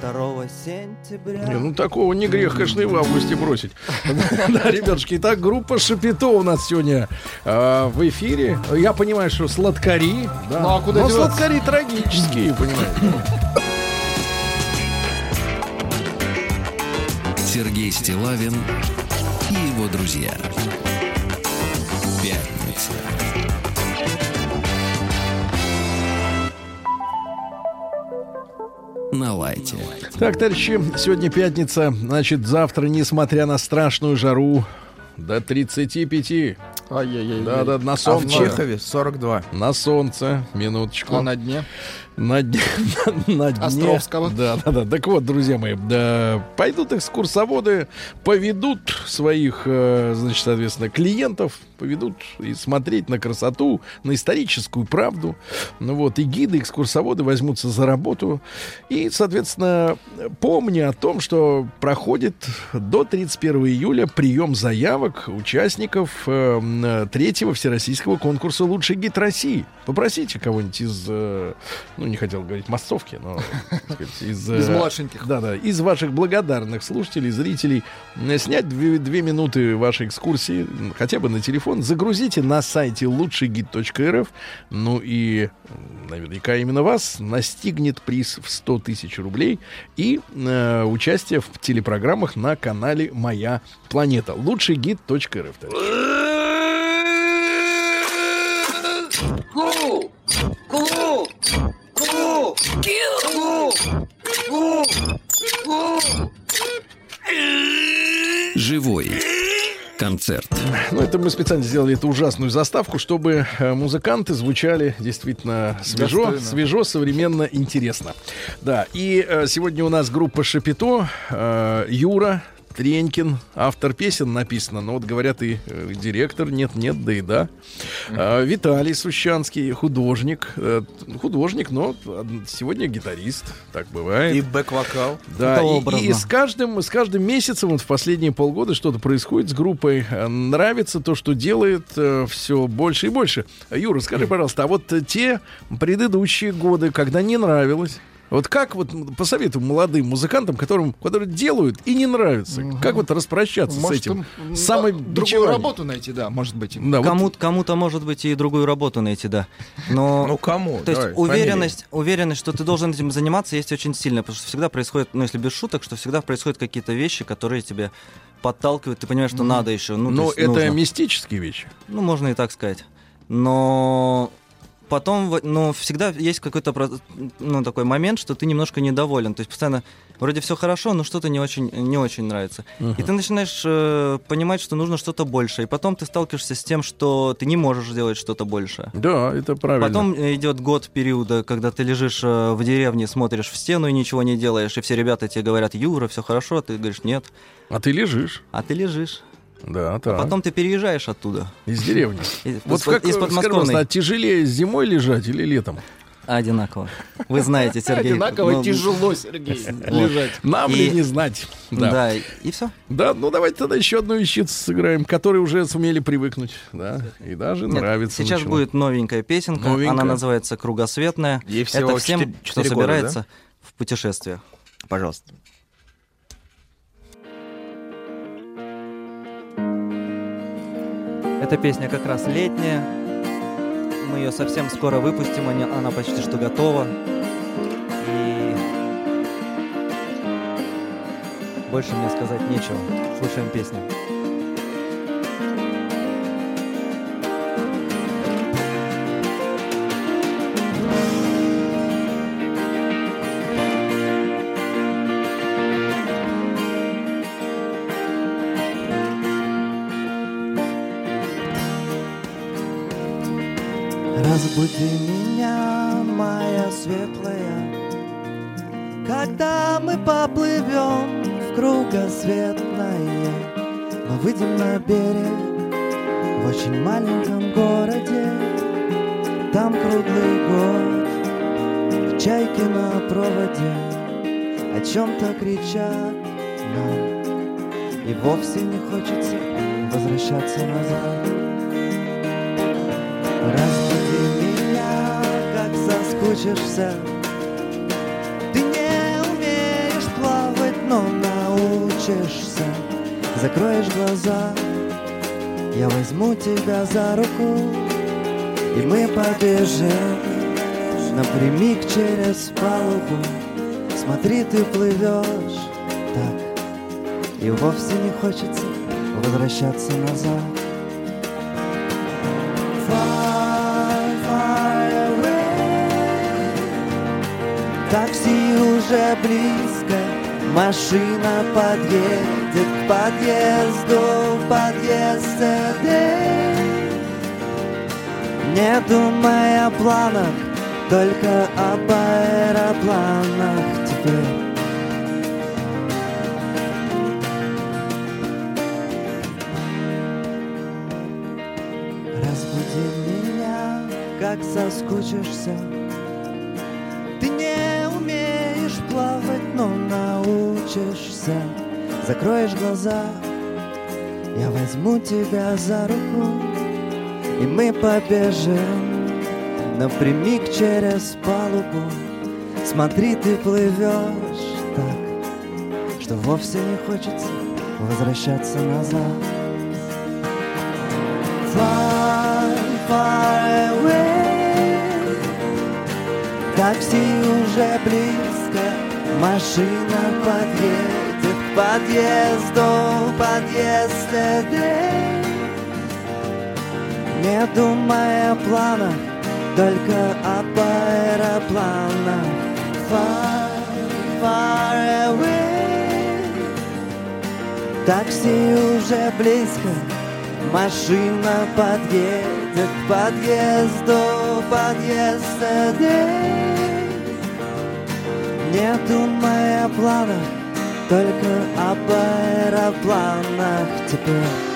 2 сентября Не, ну такого не грех, конечно, и в августе бросить. Да, ребятушки, итак, группа Шапито у нас сегодня а, в эфире. Я понимаю, что сладкари. Ну, а куда Но сладкари трагические, понимаете. Сергей Стилавин и его друзья. На лайте. Так, товарищи, сегодня пятница. Значит, завтра, несмотря на страшную жару, до 35. Ай-яй-яй. Да, да, на А в солнце. Чехове 42. На солнце, минуточку. А на дне? На дне. На дне. Островского. Да, да, да. Так вот, друзья мои, да, пойдут экскурсоводы, поведут своих, э, значит, соответственно, клиентов, поведут и смотреть на красоту, на историческую правду. Ну вот, и гиды, экскурсоводы возьмутся за работу. И, соответственно, помня о том, что проходит до 31 июля прием заявок участников э, третьего всероссийского конкурса «Лучший гид России». Попросите кого-нибудь из, э, ну, не хотел говорить массовки, но так сказать, из... э, Из младшеньких. Да-да, из ваших благодарных слушателей, зрителей, э, снять две, две минуты вашей экскурсии, хотя бы на телефон, загрузите на сайте лучшийгид.рф, ну и наверняка именно вас настигнет приз в 100 тысяч рублей и э, участие в телепрограммах на канале «Моя планета». Лучшийгид.рф. товарищи. Ку! Ку! Живой концерт. Ну, это мы специально сделали эту ужасную заставку, чтобы э, музыканты звучали действительно свежо, Достойно. свежо, современно, интересно. Да, и э, сегодня у нас группа Шапито, э, Юра, Тренькин, автор песен написано, но вот говорят и э, директор, нет-нет, да и да. Э, Виталий Сущанский, художник, э, художник, но сегодня гитарист, так бывает. И бэк-вокал. Да, Это и- и, с каждым, с каждым месяцем, вот в последние полгода что-то происходит с группой. Э, Нравится то, что делает все больше и больше. Юра, скажи, пожалуйста, а вот те предыдущие годы, когда не нравилось, вот как вот м, посоветуй молодым музыкантам, которым, которые делают и не нравится, как вот распрощаться Может, с этим? им, Самой другую бичеванием? работу найти, да, может быть. им. Да, вот- Кому, кому-то, может быть, и другую работу найти, да. Но, Ну кому? то есть Давай, уверенность, уверенность, что ты должен этим заниматься, есть очень сильная, потому что всегда происходит, ну, если без шуток, что всегда происходят какие-то вещи, которые тебе подталкивают, ты понимаешь, что надо еще. Ну, Но есть это нужно. мистические вещи. Ну, можно и так сказать. Но потом, ну, всегда есть какой-то, ну, такой момент, что ты немножко недоволен. То есть постоянно вроде все хорошо, но что-то не очень, не очень нравится. И ты начинаешь э, понимать, что нужно что-то большее. И потом ты сталкиваешься с тем, что ты не можешь сделать что-то большее. Да, это правильно. Потом э, идет год периода, когда ты лежишь э, в деревне, смотришь в стену и ничего не делаешь, и все ребята тебе говорят, Юра, все хорошо, а ты говоришь, нет. А ты лежишь. А ты лежишь. Да, А так. потом ты переезжаешь оттуда. Из деревни. Из- Вот из- как, из скажи, подмосковной. а тяжелее зимой лежать или летом? Одинаково. Вы знаете, Сергей. Одинаково ну, тяжело, Сергей, лежать. Нам И- ли не знать? Да. Да, и все. Да, ну давайте тогда еще одну вещицу сыграем, которые уже сумели привыкнуть, да, и даже нравится. Сейчас начало. будет новенькая песенка. Новенькая. Она называется «Кругосветная». Ей всего Это всем, четыре- кто четыре года, собирается в путешествие. Пожалуйста. Эта песня как раз летняя. Мы ее совсем скоро выпустим, она почти что готова. И больше мне сказать нечего. Слушаем песню. На проводе о чем-то кричат нам, и вовсе не хочется возвращаться назад. Разбуди меня, как соскучишься. Ты не умеешь плавать, но научишься. Закроешь глаза, я возьму тебя за руку И мы побежим напрямик через палубу. Смотри, ты плывешь. Так. И вовсе не хочется возвращаться назад. Такси уже близко, машина подъедет к подъезду, подъезд Не думай о планах, только об аэропланах теперь. Разбуди меня, как соскучишься. Ты не умеешь плавать, но научишься. Закроешь глаза, я возьму тебя за руку И мы побежим напрямик через палубу Смотри, ты плывешь так, что вовсе не хочется возвращаться назад far, far away. Такси уже близко, машина подъедет к подъезду, подъезд Эдем. Не думай о планах, только об аэропланах. Far, far away. Такси уже близко, Машина подъедет к подъезду, подъезд Эдем. Не думай о планах, только об аэропланах теперь.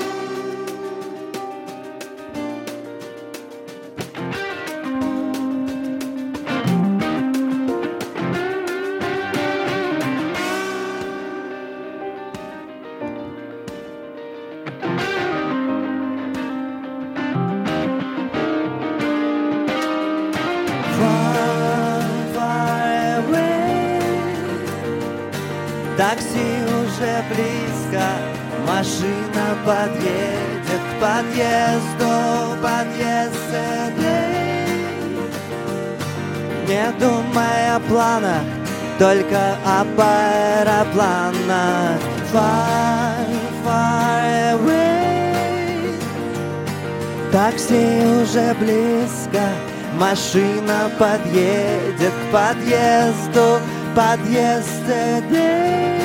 Машина подъедет к подъезду, подъезд Эдем.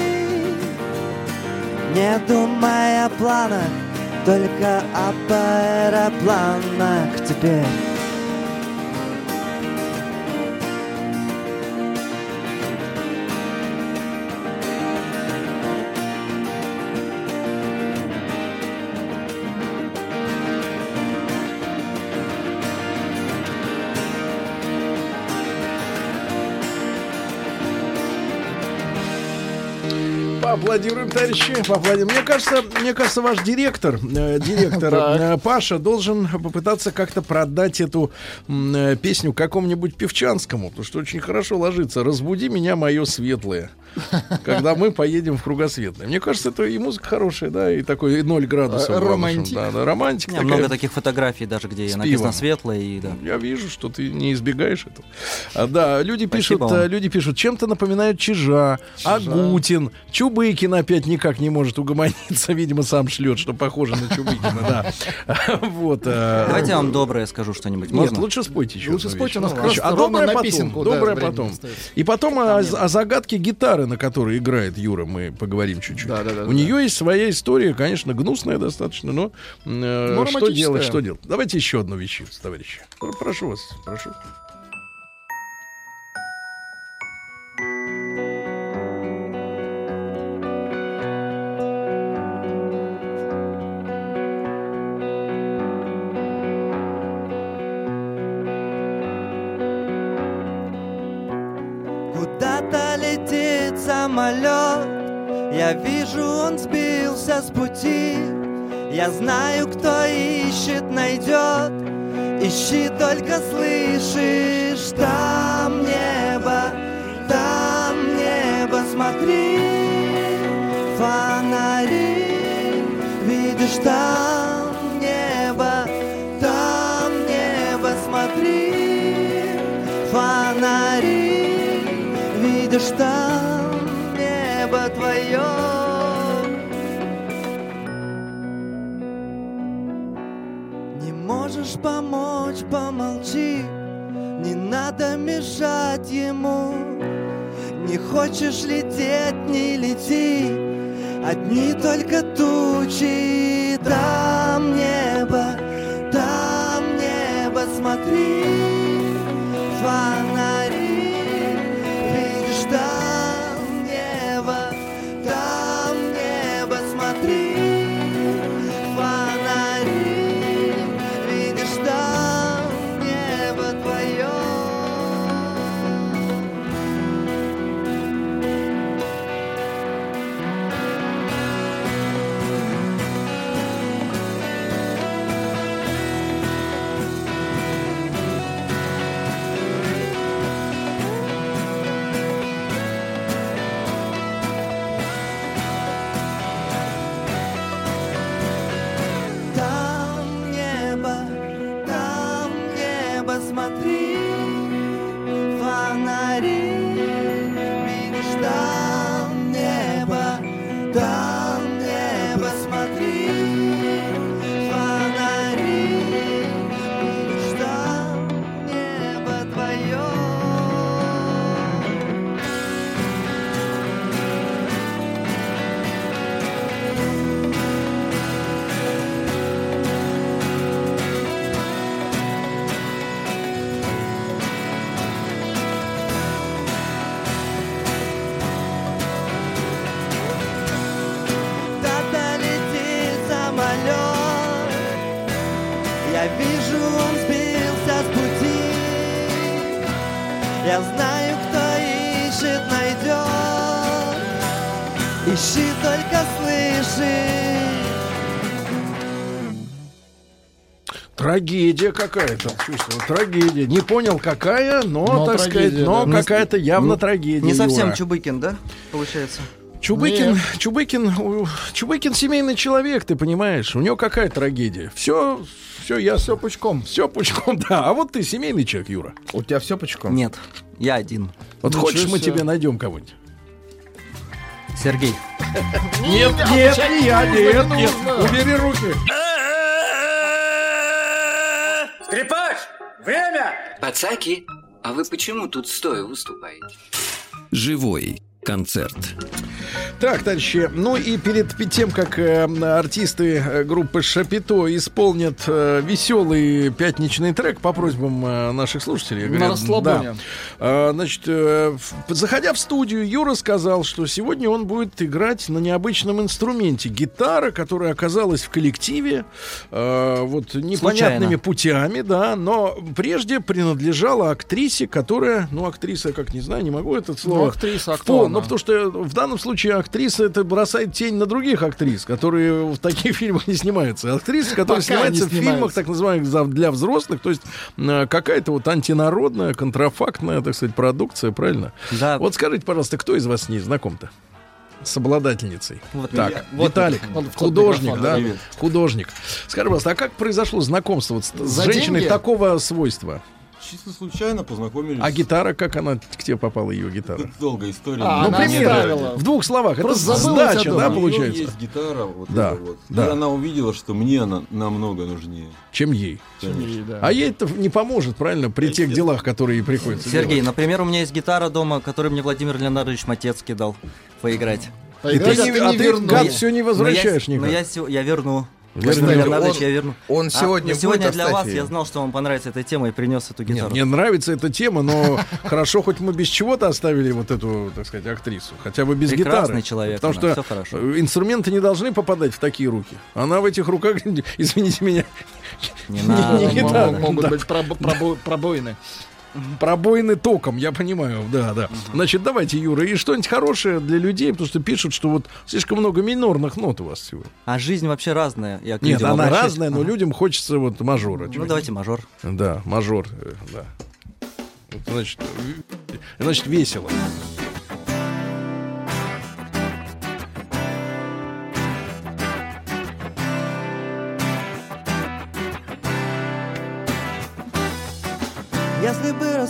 Не думай о планах, только об аэропланах теперь. Поаплодируем, товарищи. Поаплодируем. Мне кажется, мне кажется, ваш директор, э, директор э, Паша должен попытаться как-то продать эту э, песню какому-нибудь певчанскому, потому что очень хорошо ложится. Разбуди меня, мое светлое. Когда мы поедем в кругосветное. Мне кажется, это и музыка хорошая, да, и такой 0 градусов. Э, романтик. Да, да, меня такая. много таких фотографий даже, где С написано пивом. светлое и да. Я вижу, что ты не избегаешь этого. А, да, люди пишут, Спасибо вам. э, люди пишут, чем-то напоминают Чижа, Агутин, Чубы Чубыкин опять никак не может угомониться, видимо, сам шлет, что похоже на Чубыкина, да. Вот. э, Давайте я вам доброе скажу что-нибудь. Нет, лучше спойте еще. Лучше спойте, у нас А доброе потом. Доброе потом. И потом о, загадке гитары, на которой играет Юра, мы поговорим чуть-чуть. Да, да, да, У нее есть своя история, конечно, гнусная достаточно, но э, Ну, что делать, что делать? Давайте еще одну вещицу, товарищи. Пр- Прошу вас, прошу. Я знаю, кто ищет, найдет. Ищи, только слышишь. Там небо, там небо. Смотри, фонари. Видишь, там небо, там небо. Смотри, фонари. Видишь, там небо твое помочь, помолчи. Не надо мешать ему. Не хочешь лететь, не лети. Одни только тучи. Там небо, там небо Смотри, Трагедия какая-то, чувствую, трагедия. Не понял, какая, но, Но так трагедия, сказать, но да. какая-то явно Не- трагедия. Не совсем Юра. Чубыкин, да, получается? Чубыкин, Нет. Чубыкин, Чубыкин семейный человек, ты понимаешь? У него какая трагедия? Все, все я все пучком, все пучком, да. А вот ты семейный человек, Юра. У тебя все пучком? Нет, я один. Вот Ничего хочешь, мы себе. тебе найдем кого-нибудь? Сергей. Нет, нет, не я, нет, нет. Убери руки. Скрипач! Время! Пацаки, а вы почему тут стоя выступаете? Живой концерт. Так, товарищи, ну и перед тем, как э, артисты э, группы Шапито исполнят э, веселый пятничный трек по просьбам э, наших слушателей. На говорят, расслабоне. да. Э, значит, э, в- заходя в студию, Юра сказал, что сегодня он будет играть на необычном инструменте. Гитара, которая оказалась в коллективе э, вот непонятными Случайно. путями, да, но прежде принадлежала актрисе, которая, ну, актриса, как не знаю, не могу это слово. Ну, актриса, а она? Ну, потому что в данном случае актриса это бросает тень на других актрис, которые в таких фильмах не снимаются. Актриса, которая Пока не снимается в фильмах, так называемых для взрослых, то есть э, какая-то вот антинародная, контрафактная, так сказать, продукция, правильно? Да. Вот скажите, пожалуйста, кто из вас с ней знаком-то? С обладательницей. Вот так, я. Вот Виталик, он художник, да? привет. Художник. Скажи, пожалуйста, а как произошло знакомство вот с, с женщиной деньги? такого свойства? Чисто случайно познакомились. А гитара, как она к тебе попала, ее гитара? Долгая история. А, ну, примерно, в двух словах. Это Просто забыла сдача, да, получается? есть гитара, вот Да, вот. да. И она увидела, что мне она намного нужнее. Чем ей. Конечно. ей, да. А ей это не поможет, правильно, при тех делах, которые ей приходится Сергей, делать. например, у меня есть гитара дома, которую мне Владимир Леонардович Матецкий дал поиграть. И ты, не, а ты, гад, все не возвращаешь но я, никак. но я, я верну. Он- я верну. он А, сегодня сегодня будет, для вас я знал, что вам понравится эта тема и принес эту Нет, гитару. мне нравится эта тема, но хорошо, хоть мы без чего-то оставили вот эту, так сказать, актрису. Хотя бы без Прекрасный гитары. человек Потому она, что хорошо. э, инструменты не должны попадать в такие руки. Она в этих руках, извините меня, Не не, надо, не не гитара. Могут, могут да. быть пробо- пробо- пробоины. Пробоины током, я понимаю, да, да. Значит, давайте, Юра, и что-нибудь хорошее для людей, потому что пишут, что вот слишком много минорных нот у вас сегодня. А жизнь вообще разная. Я Нет, людям она обращаюсь. разная, но Ага. людям хочется вот мажора. Ну, давайте мажор. Да, мажор, э, да. Значит, э, значит, весело.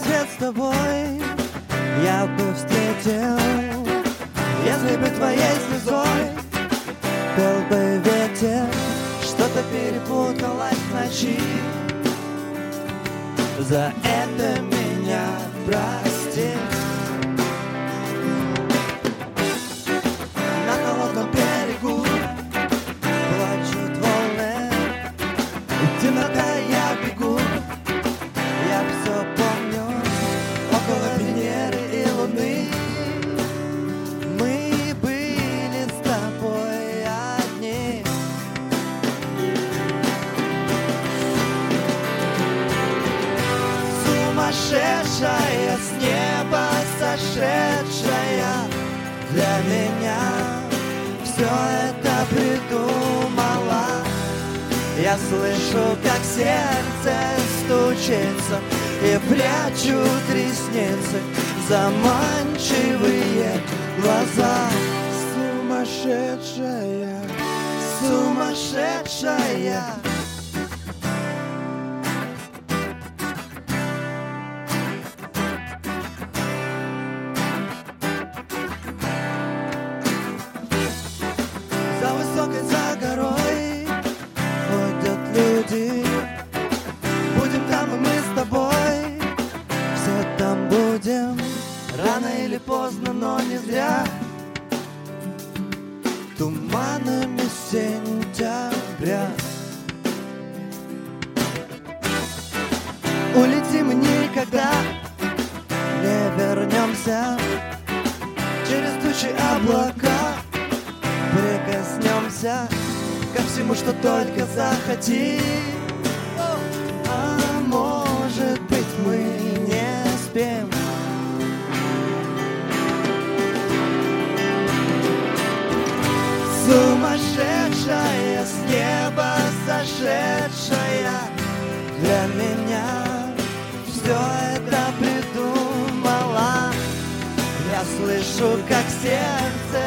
Рассвет с тобой я бы встретил, если бы твоей слезой пел бы ветер, что-то перепуталось в ночи. За это меня прости. Сумасшедшая с неба сошедшая. Для меня все это придумала. Я слышу, как сердце стучится И прячут ресницы Заманчивые глаза. Сумасшедшая, сумасшедшая Я слышу, как сердце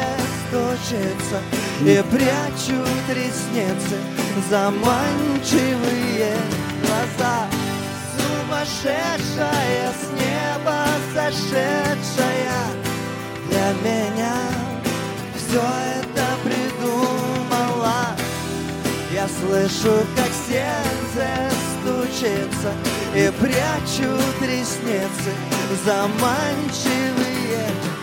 стучится И прячут ресницы Заманчивые глаза. Сумасшедшая с неба сошедшая. Для меня все это придумала. Я слышу, как сердце стучится И прячут ресницы Заманчивые yeah.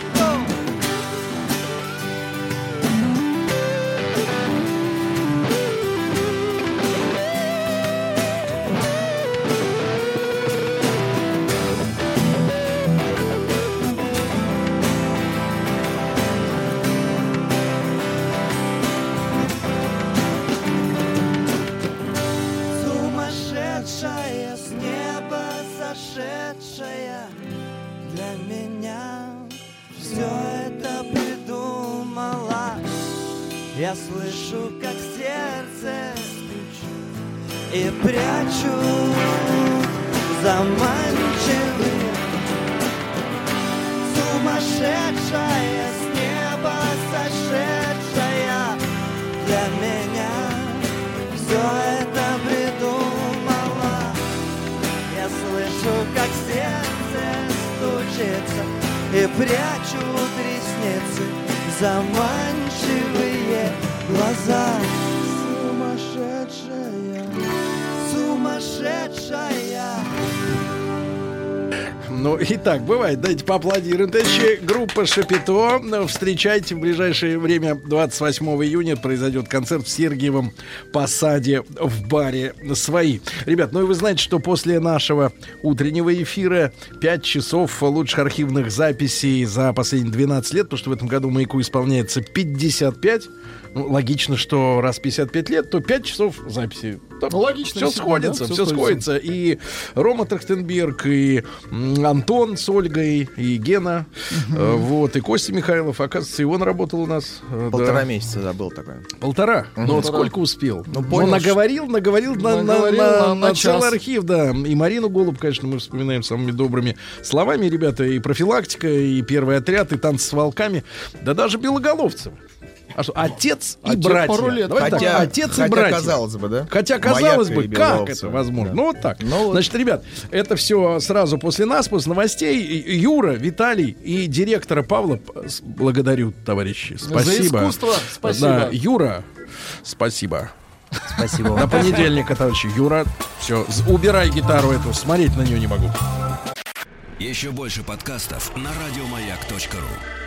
Я слышу, как сердце стучит И прячу заманчивый Сумасшедшая с неба сошедшая. Для меня все это придумала. Я слышу, как сердце стучится И прячу ресницы заманчивые глаза. Сумасшедшая, сумасшедшая. Ну, итак, бывает. Дайте поаплодируем. Товарищи, группа Шапито. Встречайте в ближайшее время, 28 июня, произойдет концерт в Сергиевом Посаде в баре «Свои». Ребят, ну и вы знаете, что после нашего утреннего эфира 5 часов лучших архивных записей за последние 12 лет, потому что в этом году «Маяку» исполняется 55. Ну, логично, что раз 55 лет, то 5 часов записи. Там Ну, логично, Все сходится, да, все всё сходится. И Рома Трахтенберг, и Антон с Ольгой, и Гена, э, вот, и Костя Михайлов. Оказывается, и он работал у нас. э, Полтора да. месяца забыл такое. Полтора? Мгм. Ну вот сколько успел? Ну, Ну, понял, наговорил, наговорил, на, на- Наговорил на- на- на на целый архив, да. И Марину Голуб, конечно, мы вспоминаем самыми добрыми словами, ребята, и профилактика, и первый отряд, и танцы с волками, да даже белоголовцев. А что, отец и те братья. пару лет Давай так, Хотя, отец и хотя братья. казалось бы, да? Хотя, казалось Маяк бы, и как это возможно? Да. Ну, вот так. Ну, вот. Значит, ребят, это все сразу после нас, после новостей. И- Юра, Виталий и директора Павла благодарю, товарищи. Спасибо. искусство спасибо. Да, Юра, спасибо. Спасибо До вам. понедельника, товарищи. Юра, все, убирай гитару эту, смотреть на нее не могу. Еще больше подкастов на радиомаяк.ру.